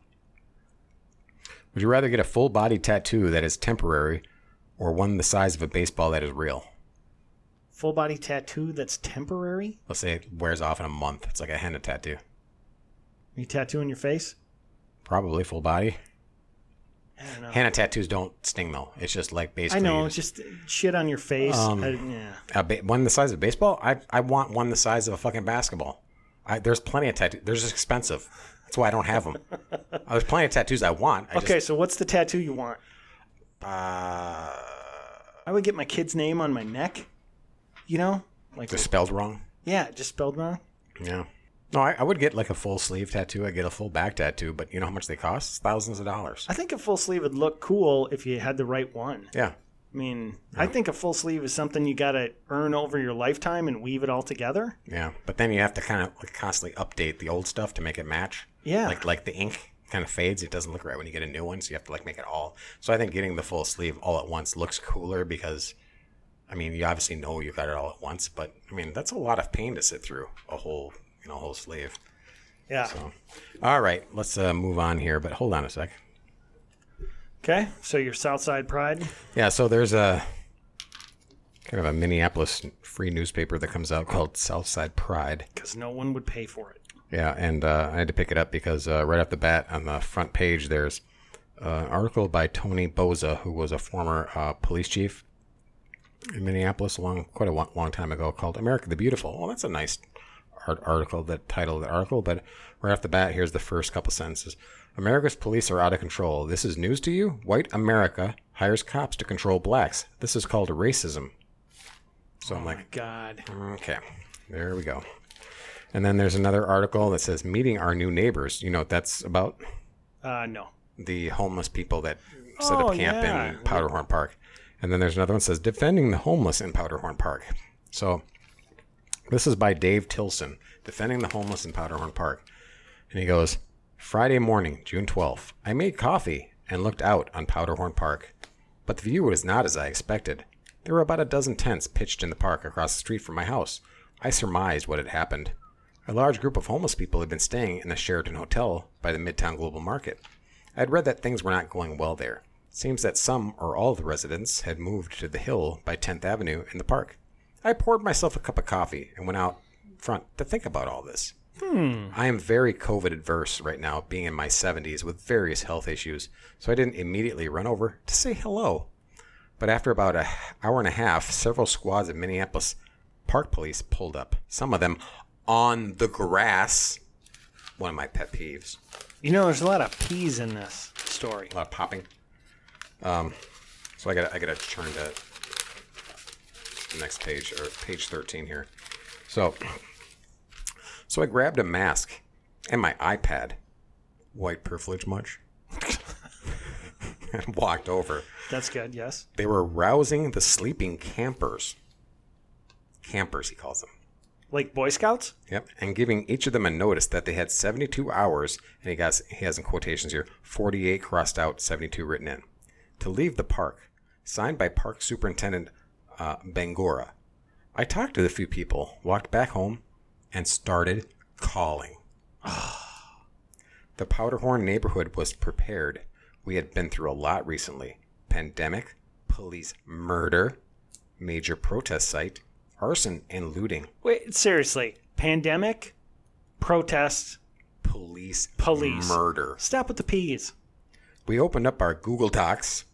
Would you rather get a full body tattoo that is temporary or one the size of a baseball that is real? Full body tattoo that's temporary. Let's say it wears off in a month. It's like a henna tattoo. You tattooing your face? Probably full body. I. Henna tattoos don't sting though. It's just like basically. I know, just shit on your face. Um, I- yeah. ba- one the size of a baseball. I I want one the size of a fucking basketball. I, there's plenty of tattoos. They're just expensive. That's why I don't have them. [laughs] There's plenty of tattoos I want. I Okay, Just, so what's the tattoo you want? Uh, I would get my kid's name on my neck. You know, like they're spelled wrong. yeah, just spelled wrong. Yeah. No, I, I would get like a full sleeve tattoo. I'd get a full back tattoo, but you know how much they cost? It's thousands of dollars. I think a full sleeve would look cool if you had the right one. Yeah. I mean, I think a full sleeve is something you got to earn over your lifetime and weave it all together. Yeah, but then you have to kind of like constantly update the old stuff to make it match. Yeah. like like the ink kind of fades. It doesn't look right when you get a new one, so you have to like make it all. So I think getting the full sleeve all at once looks cooler because, I mean, you obviously know you got it all at once, but I mean that's a lot of pain to sit through a whole you know whole sleeve. Yeah. So, all right, let's uh, move on here. But hold on a sec. Okay, so your Southside Pride. Yeah, so there's a kind of a Minneapolis free newspaper that comes out called Southside Pride. Because no one would pay for it. Yeah, and uh, I had to pick it up because uh, right off the bat on the front page there's uh, an article by Tony Bouza, who was a former uh, police chief in Minneapolis a long, quite a long, long time ago, called "America the Beautiful." Well, that's a nice art- article. That title of the article, but right off the bat, here's the first couple sentences: "America's police are out of control. This is news to you. White America hires cops to control blacks. This is called racism." So I'm like, God. Okay, there we go. And then there's another article that says meeting our new neighbors. You know what that's about? Uh, no. The homeless people that set Oh, up camp yeah. in Powderhorn Park. And then there's another one that says defending the homeless in Powderhorn Park. So this is by Dave Tilson, defending the homeless in Powderhorn Park. And he goes, Friday morning, June 12th, I made coffee and looked out on Powderhorn Park. But the view was not as I expected. There were about a dozen tents pitched in the park across the street from my house. I surmised what had happened. A large group of homeless people had been staying in the Sheraton Hotel by the Midtown Global Market. I had read that things were not going well there. It seems that some or all of the residents had moved to the hill by 10th Avenue in the park. I poured myself a cup of coffee and went out front to think about all this. Hmm. I am very COVID adverse right now, being in my 70s with various health issues, so I didn't immediately run over to say hello. But after about an hour and a half, several squads of Minneapolis park police pulled up. Some of them on the grass. One of my pet peeves. You know, there's a lot of peas in this story. A lot of popping. Um, so I got I got to turn to the next page or page thirteen here. So, so I grabbed a mask and my iPad. White privilege much? and [laughs] walked over. That's good. Yes. They were rousing the sleeping campers. Campers, he calls them. Like Boy Scouts. Yep, and giving each of them a notice that they had 72 hours, and he got he has in quotations here 48 crossed out, 72 written in, to leave the park. Signed by Park Superintendent uh, Bangoura. I talked to a few people, walked back home, and started calling. [sighs] the Powderhorn neighborhood was prepared. We had been through a lot recently: pandemic, police murder, major protest site, arson, and looting. Wait, seriously. Pandemic, protests, police Police. murder. stop with the P's. We opened up our Google Docs,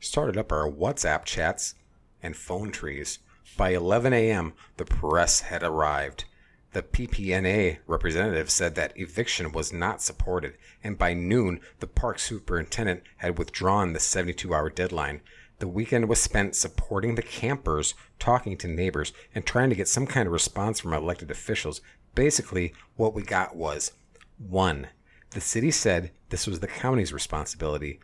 started up our WhatsApp chats and phone trees. By 11 a.m., the press had arrived. The PPNA representative said that eviction was not supported, and by noon, the park superintendent had withdrawn the 72 hour deadline. The weekend was spent supporting the campers, talking to neighbors, and trying to get some kind of response from elected officials. Basically, what we got was 1. The city said this was the county's responsibility.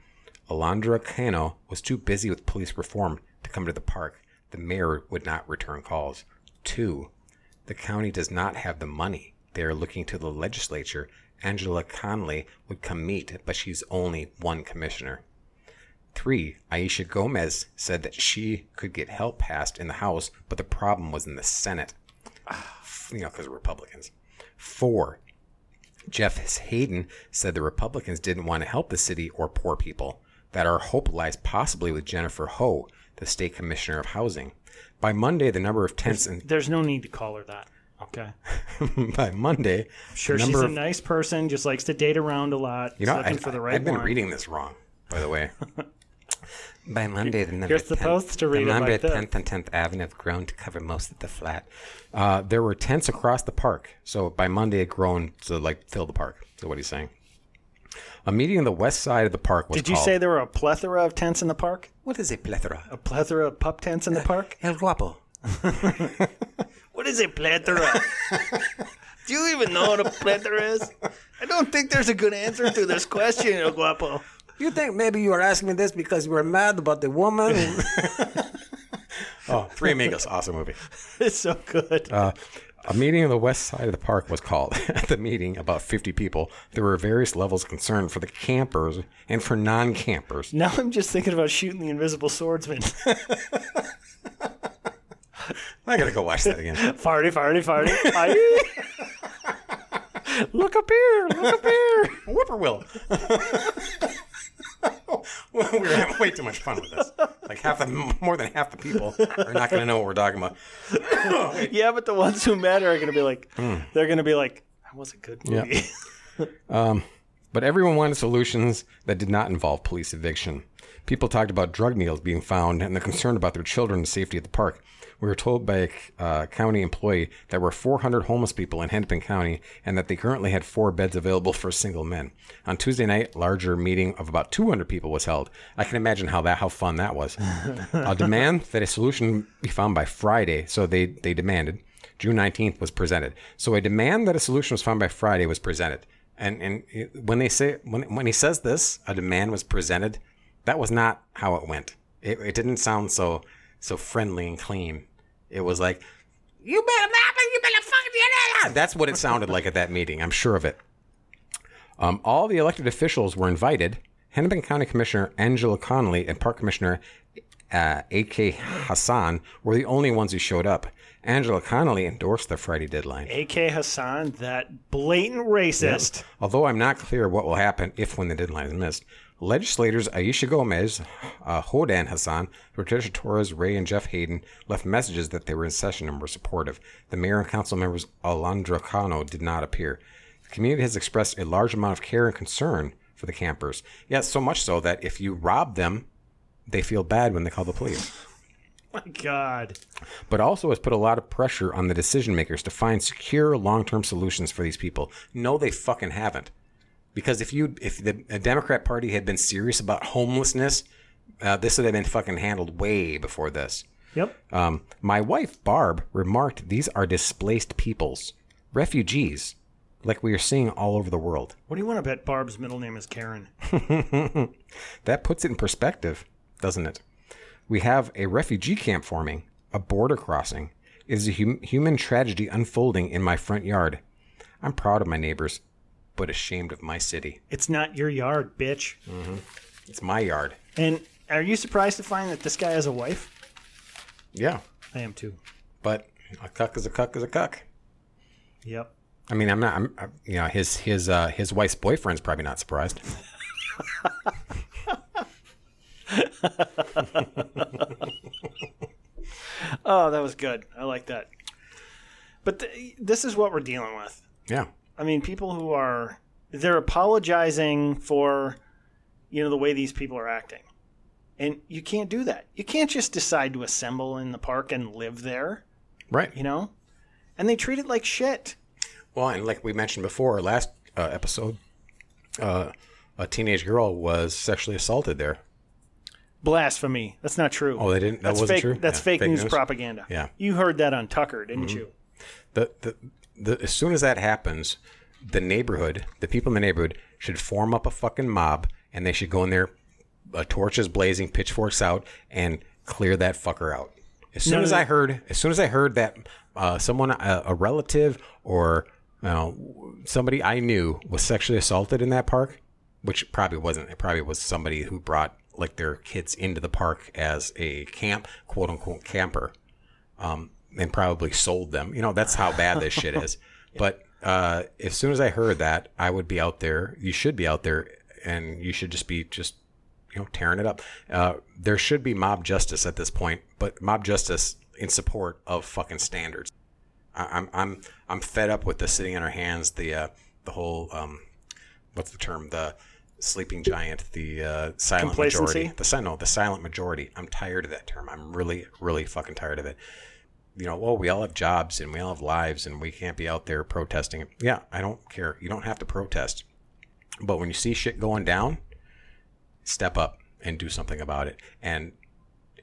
Alondra Cano was too busy with police reform to come to the park. The mayor would not return calls. 2. The county does not have the money. They are looking to the legislature. Angela Conley would come meet, but she's only one commissioner. Three, Aisha Gomez said that she could get help passed in the House, but the problem was in the Senate. [sighs] You know, because of Republicans. Four, Jeff Hayden said the Republicans didn't want to help the city or poor people, that our hope lies possibly with Jennifer Ho, the state commissioner of housing. By Monday, the number of tents and There's no need to call her that. Okay. [laughs] by Monday, Sure, she's a of, nice person, just likes to date around a lot. you know, looking I, for the right I've been one. reading this wrong, by the way. [laughs] By Monday, the number 10th post to read the it number like this. 10th and 10th Avenue have grown to cover most of the flat. Uh, there were tents across the park, so by Monday it grown to like fill the park. Is what he's saying. A meeting on the west side of the park was Did you called- say there were a plethora of tents in the park? What is a plethora? A plethora of pup tents in the park? El guapo. [laughs] What is a plethora? [laughs] Do you even know what a plethora is? I don't think there's a good answer to this question, El Guapo. You think maybe you are asking me this because you were mad about the woman? [laughs] Oh, Three Amigos, awesome movie. [laughs] It's so good. Uh, a meeting on the west side of the park was called. [laughs] At the meeting, about 50 people, there were various levels of concern for the campers and for non campers. now I'm just thinking about shooting the invisible swordsman. I gotta go watch that again. farty, farty, farty. Aye. look up here. Look up here. Whippoorwill. [laughs] we're having way too much fun with this. Like half the more than half the people are not going to know what we're talking about. [laughs] Yeah, but the ones who matter are going to be like, hmm. they're going to be like, that was a good Yeah. movie. [laughs] Um, but everyone wanted solutions that did not involve police eviction. People talked about drug needles being found and the concern about their children and safety at the park. We were told by a uh, county employee that there were 400 homeless people in Hennepin County and that they currently had four beds available for single men. On Tuesday night, larger meeting of about 200 people was held. I can imagine how that how fun that was. a [laughs] demand that a solution be found by Friday, so they they demanded. June 19th was presented. So a demand that a solution was found by Friday was presented. And and when they say when when he says this, a demand was presented, that was not how it went. It, it didn't sound so so friendly and clean. It was like you better not, you better fucking that's what it sounded like at that meeting. I'm sure of it. Um, all the elected officials were invited. Hennepin County Commissioner Angela Conley and Park Commissioner uh, A.K. Hassan were the only ones who showed up. Angela Conley endorsed the Friday deadline. A.K. Hassan, that blatant racist. Although I'm not clear what will happen if when the deadline is missed, legislators Aisha Gomez, uh, Hodan Hassan, Patricia Torres, Ray, and Jeff Hayden left messages that they were in session and were supportive. The mayor and council members Alondra Cano did not appear. The community has expressed a large amount of care and concern for the campers. Yes, so much so that if you rob them, they feel bad when they call the police [laughs] My God. but also has put a lot of pressure on the decision makers to find secure long-term solutions for these people. No, they fucking haven't. Because if you if the Democrat Party had been serious about homelessness, uh, this would have been fucking handled way before this. Yep. Um, my wife Barb remarked, "These are displaced peoples, refugees, like we are seeing all over the world. What do you want to bet Barb's middle name is Karen? [laughs] That puts it in perspective, doesn't it? We have a refugee camp forming, a border crossing. It is a hum- human tragedy unfolding in my front yard. I'm proud of my neighbors, but ashamed of my city. It's not your yard, bitch. It's my yard. And are you surprised to find that this guy has a wife? Yeah, I am too. but a cuck is a cuck is a cuck. Yep. I mean, I'm not. I'm, I'm you know, his his uh, his wife's boyfriend's probably not surprised. [laughs] Oh, that was good. I like that. But th- this is what we're dealing with. Yeah, I mean, people who are they're apologizing for you know the way these people are acting. And you can't do that. You can't just decide to assemble in the park and live there, right. you know? And they treat it like shit. Well, and like we mentioned before, last uh, episode, uh, a teenage girl was sexually assaulted there. Blasphemy. That's not true. Oh, they didn't. That That's wasn't fake. true. That's Yeah, fake, news, propaganda. Yeah. Mm-hmm. You heard that on Tucker, didn't you? The, the the as soon as that happens, the neighborhood, the people in the neighborhood, should form up a fucking mob, and they should go in there, uh, torches blazing, pitchforks out, and clear that fucker out. As soon No, as I heard, as soon as I heard that uh, someone, a, a relative or you know, somebody I knew was sexually assaulted in that park, which probably wasn't. It probably was somebody who brought like their kids into the park as a camp, quote unquote camper um, and probably sold them. You know, that's how bad this shit is. [laughs] But uh, as soon as I heard that, I would be out there. You should be out there, and you should just be just you know tearing it up. Uh, there should be mob justice at this point, but mob justice in support of fucking standards. I, I'm I'm I'm fed up with the sitting on our hands. The uh, the whole um, what's the term the sleeping giant the uh, silent majority the no the silent majority i'm tired of that term i'm really really fucking tired of it you know well we all have jobs and we all have lives and we can't be out there protesting. Yeah i don't care. You don't have to protest. But when you see shit going down step up and do something about it. And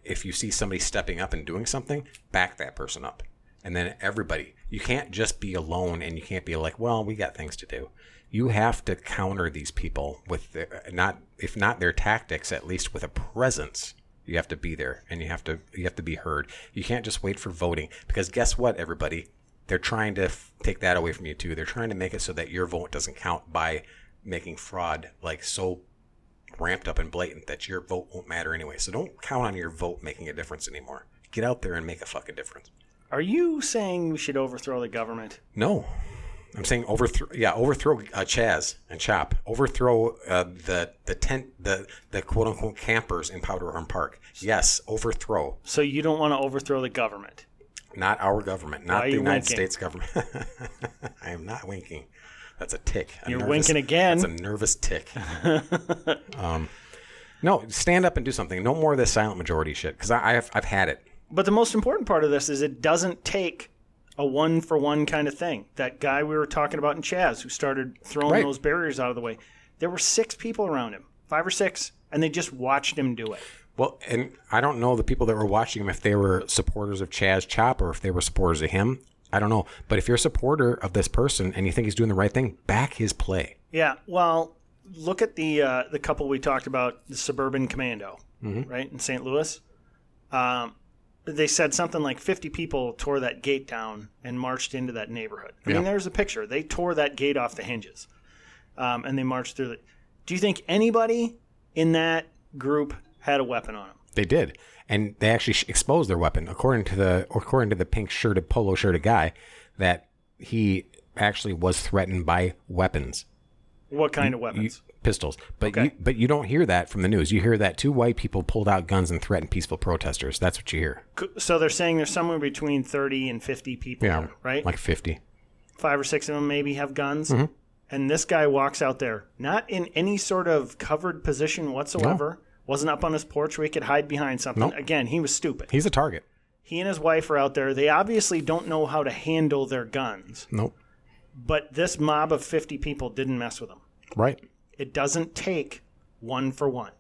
if you see somebody stepping up and doing something back that person up. And then everybody you can't just be alone and you can't be like well we got things to do. You have to counter these people with their, not if not their tactics at least with a presence you have to be there and you have to you have to be heard. You can't just wait for voting because guess what everybody? They're trying to f- take that away from you too. They're trying to make it so that your vote doesn't count by making fraud like so ramped up and blatant that your vote won't matter anyway. So don't count on your vote making a difference anymore. Get out there and make a fucking difference. Are you saying we should overthrow the government? no, I'm saying overthrow. Yeah, overthrow uh, Chaz and Chop. Overthrow uh, the the tent the the quote unquote campers in Powderhorn Park. Yes, overthrow. So you don't want to overthrow the government? Not our government. Not the United winking? States government. [laughs] I am not winking. That's a tick. A You're winking again. That's a nervous tick. [laughs] um, no, stand up and do something. No more of this silent majority shit because I've I've had it. But the most important part of this is it doesn't take a one for one kind of thing. That guy we were talking about in Chaz who started throwing Right. those barriers out of the way. There were six people around him, five or six, and they just watched him do it. Well, and I don't know the people that were watching him if they were supporters of Chaz Chop or if they were supporters of him. I don't know. But if you're a supporter of this person and you think he's doing the right thing, back his play. Yeah, well, look at the uh, the couple we talked about, the Suburban Commando, right in St. Louis. Um, they said something like 50 people tore that gate down and marched into that neighborhood. I Yeah. mean, there's a picture. They tore that gate off the hinges, um, and they marched through it. Do you think anybody in that group had a weapon on them? They did, and they actually exposed their weapon, according to the according to the pink shirted polo shirted guy, that he actually was threatened by weapons, What kind of you- weapons? Pistols. But Okay. you but you don't hear that from the news. You hear that two white people pulled out guns and threatened peaceful protesters. That's what you hear. so they're saying there's somewhere between 30 and 50 people, Yeah, there, right? Like fifty. five or six of them maybe have guns. Mm-hmm. And this guy walks out there, not in any sort of covered position whatsoever. Wasn't up on his porch where he could hide behind something. Nope. Again, he was stupid. He's a target. He and his wife are out there. They obviously don't know how to handle their guns. Nope. But this mob of 50 people didn't mess with them. Right. It doesn't take one for one.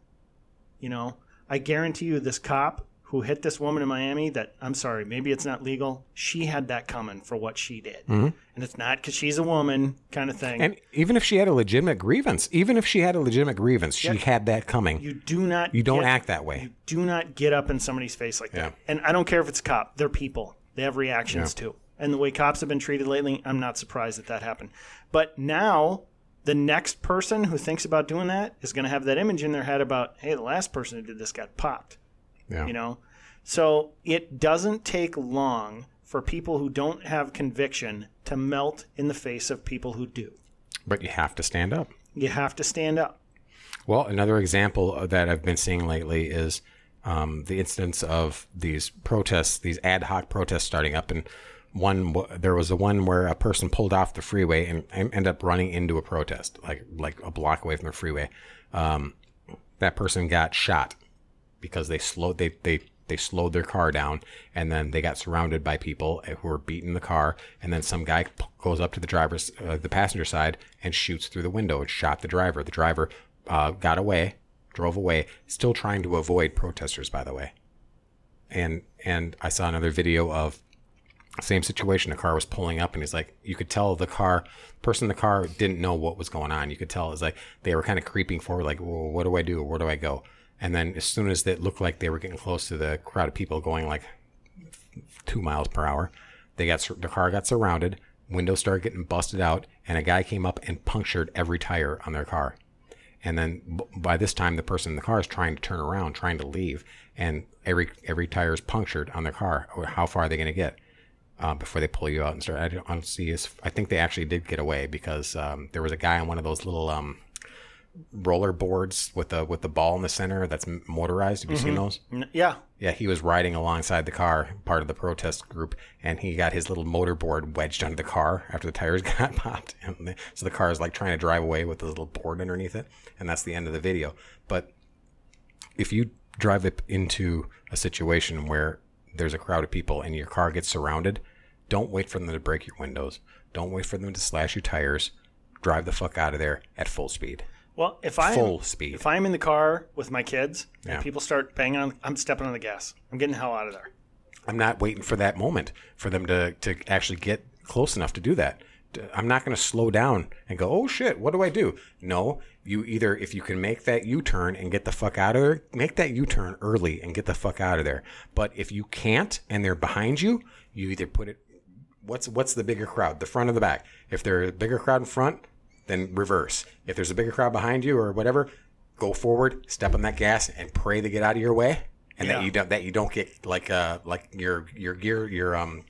You know, I guarantee you this cop who hit this woman in Miami that I'm sorry, maybe it's not legal. She had that coming for what she did. Mm-hmm. And it's not because she's a woman kind of thing. And even if she had a legitimate grievance, even if she had a legitimate grievance, she had that coming. You, do not You don't get- act that way. You do not get up in somebody's face like Yeah. that. And I don't care if it's a cop, they're people. They have reactions too. And the way cops have been treated lately, I'm not surprised that that happened. But now, the next person who thinks about doing that is going to have that image in their head about, hey, the last person who did this got popped. yeah. You know? So it doesn't take long for people who don't have conviction to melt in the face of people who do. But you have to stand up. You have to stand up. Well, another example that I've been seeing lately is um, the instance of these protests, these ad hoc protests starting up. And one, there was a one where a person pulled off the freeway and, and ended up running into a protest, like like a block away from the freeway. Um, that person got shot because they slowed they they they slowed their car down and then they got surrounded by people who were beating the car. And then some guy goes up to the driver's uh, the passenger side and shoots through the window and shot the driver. The driver uh, got away drove away still trying to avoid protesters by the way. And and i saw another video of same situation a car was pulling up and he's like you could tell the car person in the car didn't know what was going on. You could tell it's like they were kind of creeping forward like well, what do i do? Where do i go? And then as soon as it looked like they were getting close to the crowd of people going like two miles per hour they got the car got surrounded windows started getting busted out and a guy came up and punctured every tire on their car. And then by this time the person in the car is trying to turn around trying to leave and every every tire is punctured on their car. How far are they going to get uh, before they pull you out and start. I don't, I don't see. As, I think they actually did get away because um, there was a guy on one of those little um, roller boards with the with the ball in the center that's motorized. Have you seen those? Yeah. Yeah, he was riding alongside the car, part of the protest group, and he got his little motor board wedged under the car after the tires [laughs] got popped. And so the car is like trying to drive away with the little board underneath it, and that's the end of the video. But if you drive it into a situation where there's a crowd of people and your car gets surrounded, don't wait for them to break your windows. Don't wait for them to slash your tires. Drive the fuck out of there at full speed. Well, if I Full speed. if I'm in the car with my kids Yeah. and people start banging on, I'm stepping on the gas. I'm getting the hell out of there. I'm not waiting for that moment for them to, to actually get close enough to do that. I'm not going to slow down and go, oh shit, what do I do? No, you either, if you can make that U turn and get the fuck out of there, make that U turn early and get the fuck out of there. But if you can't and they're behind you, you either put it, what's, what's the bigger crowd, the front or the back? If there's a bigger crowd in front, then reverse. If there's a bigger crowd behind you or whatever, go forward, step on that gas, and pray they get out of your way, and Yeah. that you don't that you don't get like uh like your your gear your um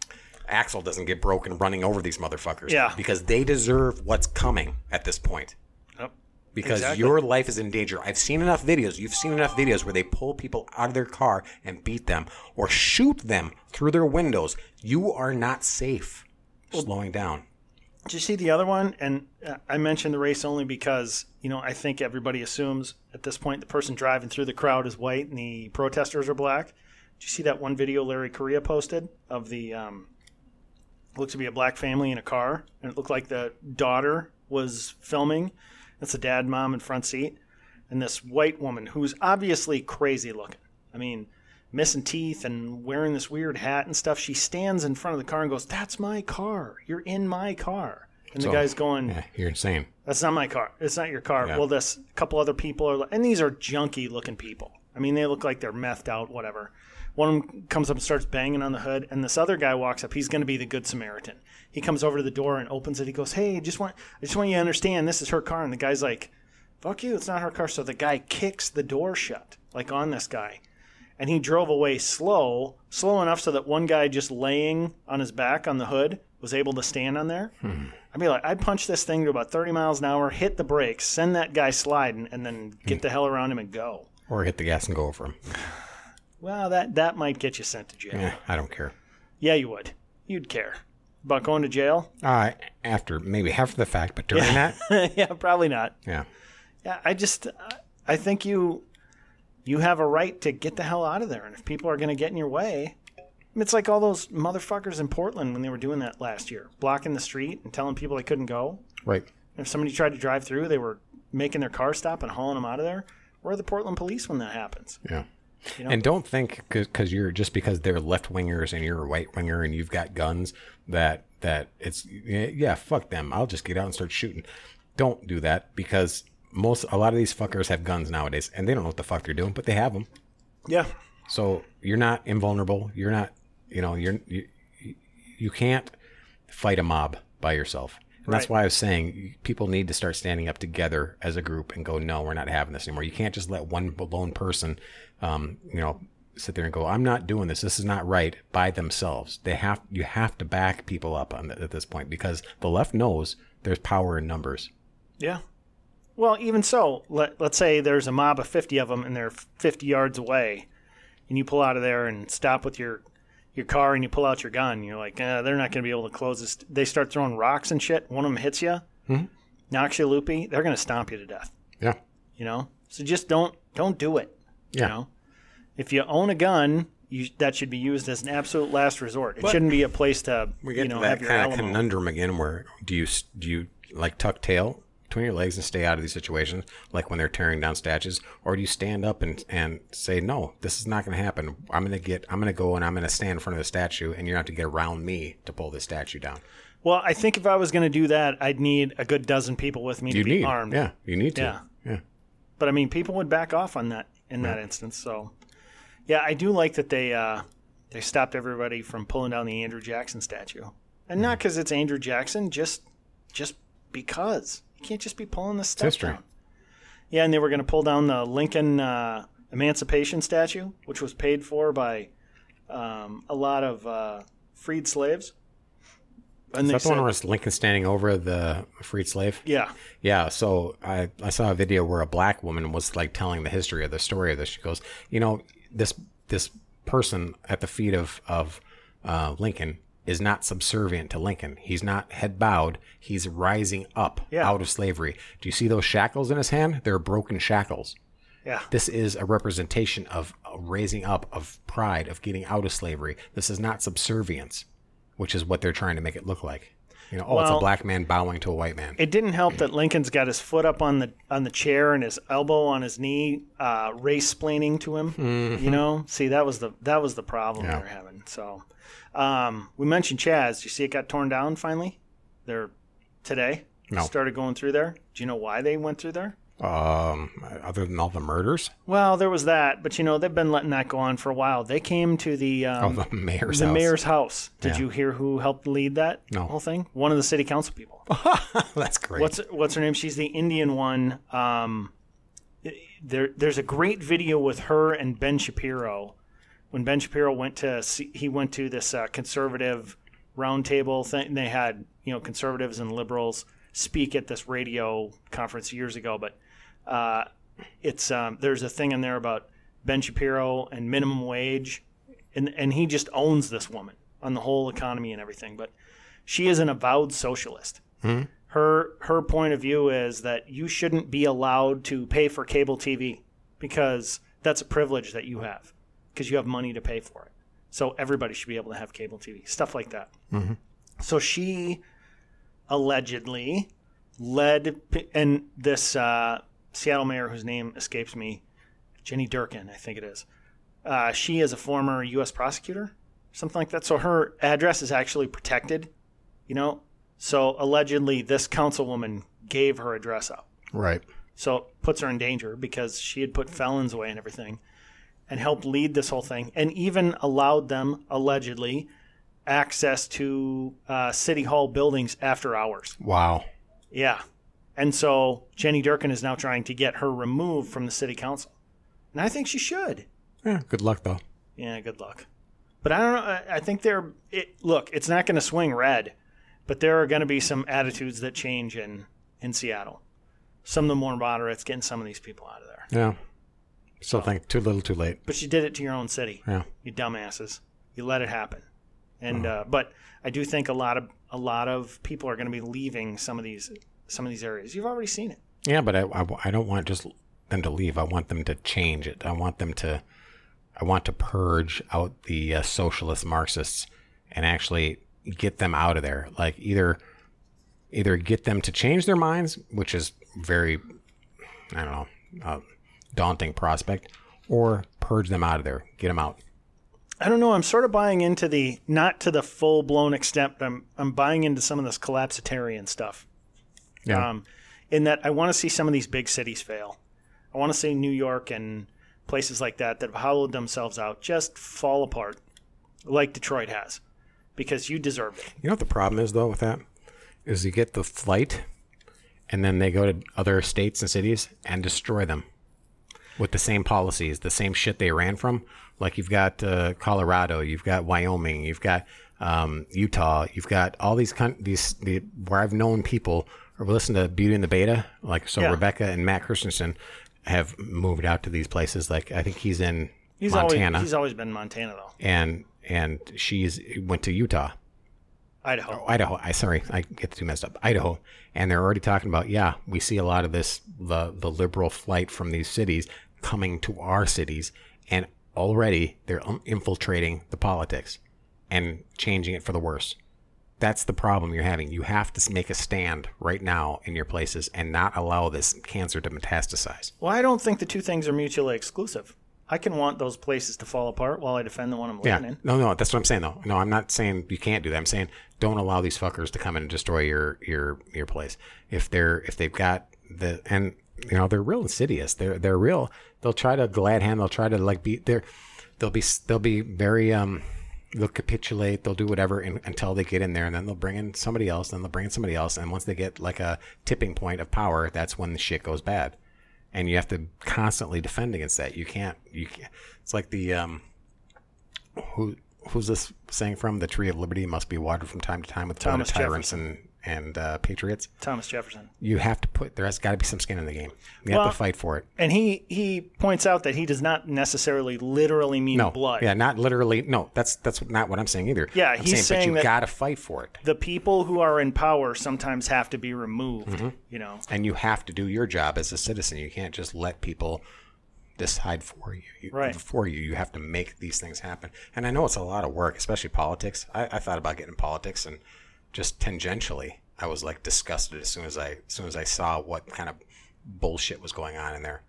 axle doesn't get broken running over these motherfuckers. Yeah. because they deserve what's coming at this point. Yep. Because Exactly. your life is in danger. I've seen enough videos. You've seen enough videos where they pull people out of their car and beat them or shoot them through their windows. You are not safe. Slowing down. Did you see the other one? And uh, I mentioned the race only because you know I think everybody assumes at this point the person driving through the crowd is white and the protesters are black. Did you see that one video Larry Correia posted of the um, looked to be a black family in a car, and it looked like the daughter was filming. That's the dad, mom in front seat, and this white woman who's obviously crazy looking. I mean, missing teeth and wearing this weird hat and stuff. She stands in front of the car and goes, "That's my car. You're in my car." And the guy's going, Yeah, you're insane. "That's not my car. It's not your car." Yeah. Well, this couple other people are, and these are junky looking people. I mean, they look like they're methed out, whatever. One of them comes up and starts banging on the hood, and this other guy walks up. He's going to be the good Samaritan. He comes over to the door and opens it. He goes, "Hey, just want, I just want you to understand, this is her car." And the guy's like, "Fuck you, it's not her car." So the guy kicks the door shut, like on this guy, and he drove away slow, slow enough so that one guy just laying on his back on the hood was able to stand on there. Hmm. I'd be like, I'd punch this thing to about 30 miles an hour, hit the brakes, send that guy sliding, and then get hmm. the hell around him and go. Or hit the gas and go over him. Well, that that might get you sent to jail. Yeah, I don't care. Yeah, you would. You'd care about going to jail. Uh, after maybe after the fact, but during that, [laughs] yeah, probably not. yeah. Yeah, I just I think you you have a right to get the hell out of there, and if people are going to get in your way, it's like all those motherfuckers in Portland when they were doing that last year, blocking the street and telling people they couldn't go. Right. If somebody tried to drive through, they were making their car stop and hauling them out of there. Where are the Portland police when that happens? Yeah. You know? And don't think because you're just because they're left wingers and you're a right winger and you've got guns that that it's yeah fuck them. I'll just get out and start shooting. Don't do that because most a lot of these fuckers have guns nowadays and they don't know what the fuck they're doing, but they have them. yeah. So you're not invulnerable. You're not you know you're you, you can't fight a mob by yourself. And that's Right. why I was saying people need to start standing up together as a group and go, no, we're not having this anymore. You can't just let one lone person, um, you know, sit there and go, I'm not doing this. This is not right by themselves. They have, you have to back people up on at this point because the left knows there's power in numbers. Yeah. Well, even so, let, let's say there's a mob of 50 of them and they're 50 yards away, and you pull out of there and stop with your your car and you pull out your gun. You're like, eh, they're not going to be able to close this. They start throwing rocks and shit. One of them hits you, knocks you loopy. They're going to stomp you to death. Yeah. You know, so just don't don't do it. Yeah. You know, if you own a gun, you, that should be used as an absolute last resort. It shouldn't be a place to We get you know to that have your kind of conundrum again where do you do you like tuck tail between your legs and stay out of these situations like when they're tearing down statues or do you stand up and and say no this is not going to happen i'm going to get i'm going to go and i'm going to stand in front of the statue and you're going to have to get around me to pull this statue down Well, I think if I was going to do that, I'd need a good dozen people with me you to be need armed. yeah you need to Yeah. yeah But I mean, people would back off on that in that instance. So, yeah, I do like that they uh, they stopped everybody from pulling down the Andrew Jackson statue, and Mm-hmm. not because it's Andrew Jackson, just just because you can't just be pulling this stuff down. Yeah, and they were going to pull down the Lincoln uh, Emancipation statue, which was paid for by um, a lot of uh, freed slaves. And is that the one where it's lincoln standing over the freed slave yeah, Yeah, so I, I saw a video where a black woman was like telling the history of the story of this. She goes, you know, this this person at the feet of of uh, Lincoln is not subservient to Lincoln. He's not head bowed. He's rising up Yeah. out of slavery. Do you see those shackles in his hand? They're broken shackles. yeah. This is a representation of a raising up of pride of getting out of slavery. This is not subservience, which is what they're trying to make it look like. You know, oh, it's a black man bowing to a white man. It didn't help that Lincoln's got his foot up on the on the chair and his elbow on his knee, uh, race splaining to him. You know, see that was the that was the problem Mm-hmm. Yeah. they were having. So, um, we mentioned Chaz. You see, it got torn down finally. They're today. No. Started going through there. Do you know why they went through there? Um, other than all the murders, Well, there was that, but you know they've been letting that go on for a while. They came to the oh, um, the mayor's the house. mayor's house. Did Yeah. you hear who helped lead that No. whole thing? One of the city council people. [laughs] That's great. what's what's her name? She's the Indian one. Um, there, there's a great video with her and Ben Shapiro. When Ben Shapiro went to he went to this uh, conservative roundtable thing. They had you know conservatives and liberals speak at this radio conference years ago. But uh, it's um, there's a thing in there about Ben Shapiro and minimum wage, and and he just owns this woman on the whole economy and everything. But she is an avowed socialist her her point of view is that you shouldn't be allowed to pay for cable TV because that's a privilege that you have because you have money to pay for it. So everybody should be able to have cable TV, stuff like that. So she allegedly led, and this uh, Seattle mayor whose name escapes me, Jenny Durkan, I think it is. Uh, she is a former U.S. prosecutor, something like that. So her address is actually protected, you know. So allegedly, this councilwoman gave her address out. right. So it puts her in danger because she had put felons away and everything and helped lead this whole thing and even allowed them, allegedly, access to uh, City Hall buildings after hours. Wow. Yeah. And so Jenny Durkan is now trying to get her removed from the city council. And I think she should. Yeah. Good luck though. Yeah, good luck. But I don't know. I- think they're. It, look, it's not going to swing red, but there are going to be some attitudes that change in in Seattle. Some of the more moderates getting some of these people out of there. Yeah. Still think too little, too late. But you did it to your own city. Yeah. You dumbasses. You let it happen. And uh, but I do think a lot of a lot of people are going to be leaving some of these some of these areas. You've already seen it. Yeah, but I, I, I don't want just them to leave. I want them to change it. I want them to, I want to purge out the uh, socialist Marxists and actually get them out of there. Like either, either get them to change their minds, which is very, I don't know, uh, daunting prospect, or purge them out of there, get them out. I don't know. I'm sort of buying into the not to the full blown extent, but I'm I'm buying into some of this collapsitarian stuff. Yeah. Um, in that I want to see some of these big cities fail. I want to see New York and places like that that have hollowed themselves out just fall apart, like Detroit has, because you deserve it. You know what the problem is though with that is you get the flight, and then they go to other states and cities and destroy them with the same policies, the same shit they ran from. Like you've got uh, Colorado, you've got Wyoming, you've got um, Utah, you've got all these con- these the where I've known people or listened to Beauty and the Beta, like so Yeah. Rebecca and Matt Christensen have moved out to these places. Like I think he's in He's Montana, always he's always been Montana though. and and she's went to Utah. Idaho. Idaho. I sorry, I get the two messed up. Idaho, and they're already talking about yeah, we see a lot of this the the liberal flight from these cities coming to our cities, and already they're infiltrating the politics and changing it for the worse. That's the problem you're having. You have to make a stand right now in your places and not allow this cancer to metastasize. Well, I don't think the two things are mutually exclusive. I can want those places to fall apart while I defend the one I'm Yeah. living in. No, no, that's what I'm saying though. No, I'm not saying you can't do that. I'm saying don't allow these fuckers to come in and destroy your your your place. If they're if they've got the and you know they're real insidious. They're they're real. They'll try to glad hand. They'll try to like be they're they'll be they'll be very um they'll capitulate. They'll do whatever in, until they get in there, and then they'll bring in somebody else. Then they'll bring in somebody else, and once they get like a tipping point of power, that's when the shit goes bad. And you have to constantly defend against that. You can't. You can't. It's like the um, who who's this saying from? The tree of liberty must be watered from time to time with Thomas tyrants and and uh, patriots. Thomas Jefferson. You have to put there has got to be some skin in the game. You Well- have to fight for it. And he he points out that he does not necessarily literally mean No, blood. yeah, not literally. No, that's that's not what I'm saying either. Yeah, I'm he's saying, saying but you got to fight for it, The people who are in power sometimes have to be removed. Mm-hmm. You know. and you have to do your job as a citizen. You can't just let people decide for you. you Right. For you, you have to make these things happen. And I know it's a lot of work, especially politics. I, I thought about getting in politics, and just tangentially, I was like disgusted as soon as I as soon as I saw what kind of bullshit was going on in there.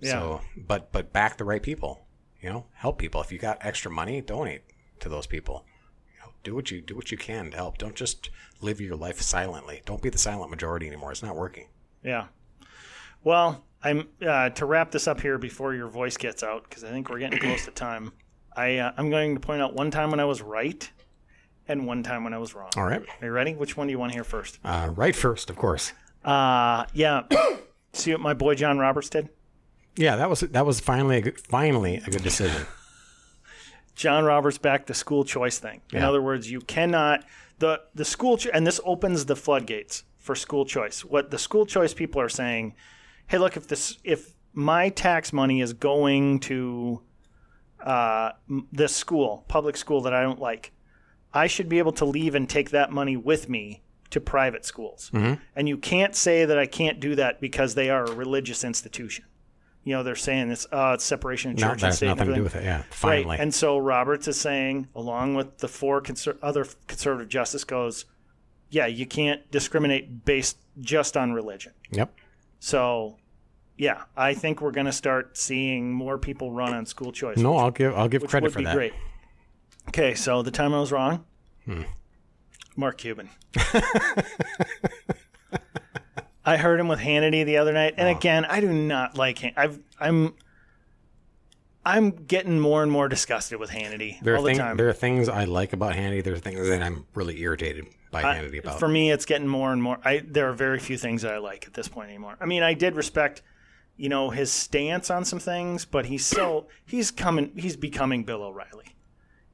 Yeah. So, but but back the right people. You know, help people. If you got extra money, donate to those people. You know, do what you do what you can to help. Don't just live your life silently. Don't be the silent majority anymore. It's not working. Yeah. Well, I'm uh, to wrap this up here before your voice gets out because I think we're getting close to time. I uh, I'm going to point out one time when I was right, and one time when I was wrong. All right. Are you ready? Which one do you want to hear first? Uh, right first, of course. Uh yeah. [coughs] See what my boy John Roberts did. Yeah, that was that was finally a good, finally a good decision. [laughs] John Roberts backed the school choice thing. In Yeah. other words, you cannot the the school cho- and this opens the floodgates for school choice. What the school choice people are saying, hey, look, if this if my tax money is going to uh, this school, public school that I don't like, I should be able to leave and take that money with me to private schools. And you can't say that I can't do that because they are a religious institution. You know, they're saying it's uh, it's separation of church No, and state. and nothing to do with it. Yeah, finally. Right. And so Roberts is saying, along with the four conser- other conservative justice, goes, yeah, you can't discriminate based just on religion. yep. So, yeah, I think we're going to start seeing more people run on school choice. No, I'll give I'll give credit would for be that. great. Okay, so the time I was wrong, Hmm. Mark Cuban. [laughs] I heard him with Hannity the other night, Oh. and again, I do not like him. I've, I'm, I'm getting more and more disgusted with Hannity There all the time. there are things I like about Hannity. There are things that I'm really irritated by Hannity about. For me, it's getting more and more. I there are very few things that I like at this point anymore. I mean, I did respect, you know, his stance on some things, but he's so he's coming. He's becoming Bill O'Reilly.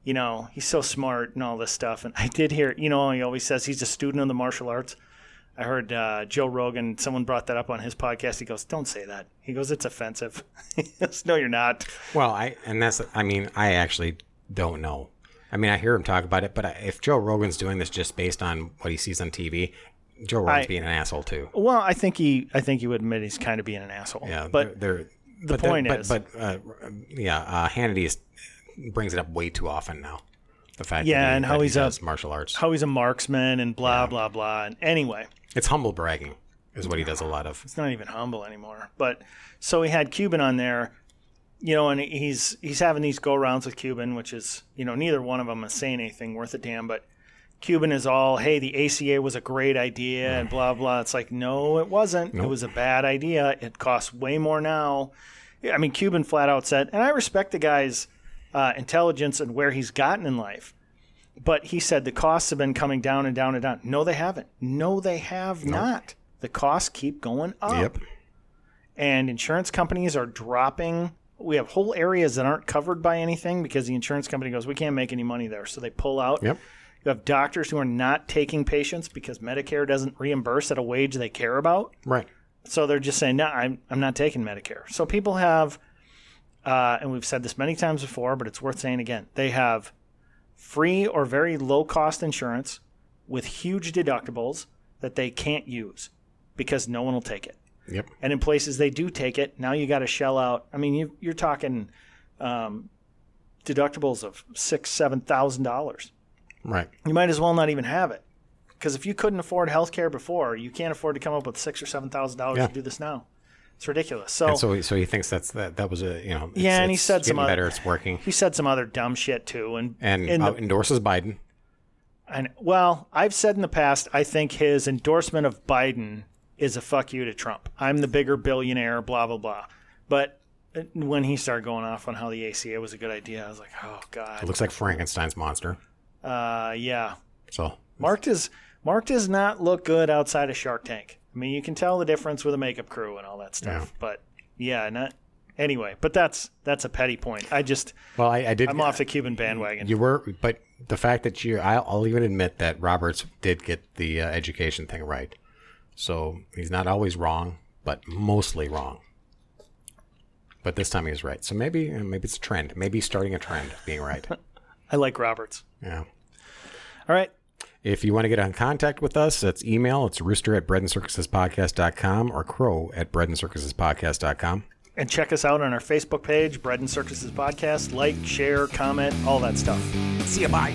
You know, he's so smart and all this stuff. And I did hear, you know, he always says he's a student of the martial arts. I heard uh, Joe Rogan. Someone brought that up on his podcast. He goes, "Don't say that." He goes, "It's offensive." [laughs] he goes, "No, you're not." Well, I and that's I mean I actually don't know. I mean I hear him talk about it, but I, if Joe Rogan's doing this just based on what he sees on TV, Joe Rogan's I- being an asshole too. Well, I think he, I think he would admit he's kind of being an asshole. Yeah, but they're, they're the but point but, is- but uh, yeah, uh, Hannity is, brings it up way too often now. The fact, Yeah, that he, and how that he he's a- martial arts. how he's a marksman and blah blah blah. And anyway, it's humble bragging is what he does a lot of. it's not even humble anymore. But so we had Cuban on there. you know, and he's he's having these go rounds with Cuban, which is you know neither one of them is saying anything worth a damn, but Cuban is all, hey, the ACA was a great idea and blah blah. It's like, no, it wasn't. It was a bad idea. It costs way more now. I mean, Cuban flat out said, and I respect the guy's uh, intelligence and where he's gotten in life. But he said the costs have been coming down and down and down. No, they haven't. No, they have not. The costs keep going up. Yep. And insurance companies are dropping. We have whole areas that aren't covered by anything because the insurance company goes, we can't make any money there. So they pull out. Yep. You have doctors who are not taking patients because Medicare doesn't reimburse at a wage they care about. Right. So they're just saying, no, I'm, I'm not taking Medicare. So people have, uh, and we've said this many times before, but it's worth saying again, they have free or very low cost insurance with huge deductibles that they can't use because no one will take it. Yep. And in places they do take it, now you got to shell out. I mean, you, you're talking um, deductibles of six, seven thousand dollars. Right. You might as well not even have it, because if you couldn't afford health care before, you can't afford to come up with six or seven thousand dollars Yeah. to do this now. It's ridiculous. So, And so, he- so he thinks that's that. That was a you know. Yeah, and he said some other- better. It's working, he said some other dumb shit too, and and uh, the, endorses Biden. and well, I've said in the past, I think his endorsement of Biden is a fuck you to Trump. I'm the bigger billionaire, blah blah blah. But uh, when he started going off on how the ACA was a good idea, I was like, oh god. It looks like Frankenstein's monster. uh, yeah. So Mark does Mark does not look good outside of Shark Tank. I mean, you can tell the difference with a makeup crew and all that stuff. Yeah. But yeah, not anyway. But that's that's a petty point. I just well, I, I did. I'm off the Cuban bandwagon. You were, but the fact that you, I'll, I'll even admit that Roberts did get the uh, education thing right. So he's not always wrong, but mostly wrong. But this time he was right. So maybe, maybe it's a trend. Maybe starting a trend being right. [laughs] I like Roberts. Yeah. All right. If you want to get in contact with us, that's email. It's rooster at breadandcircusespodcast.com or crow at breadandcircusespodcast.com. And check us out on our Facebook page, Bread and Circuses Podcast. Like, share, comment, all that stuff. See you, bye.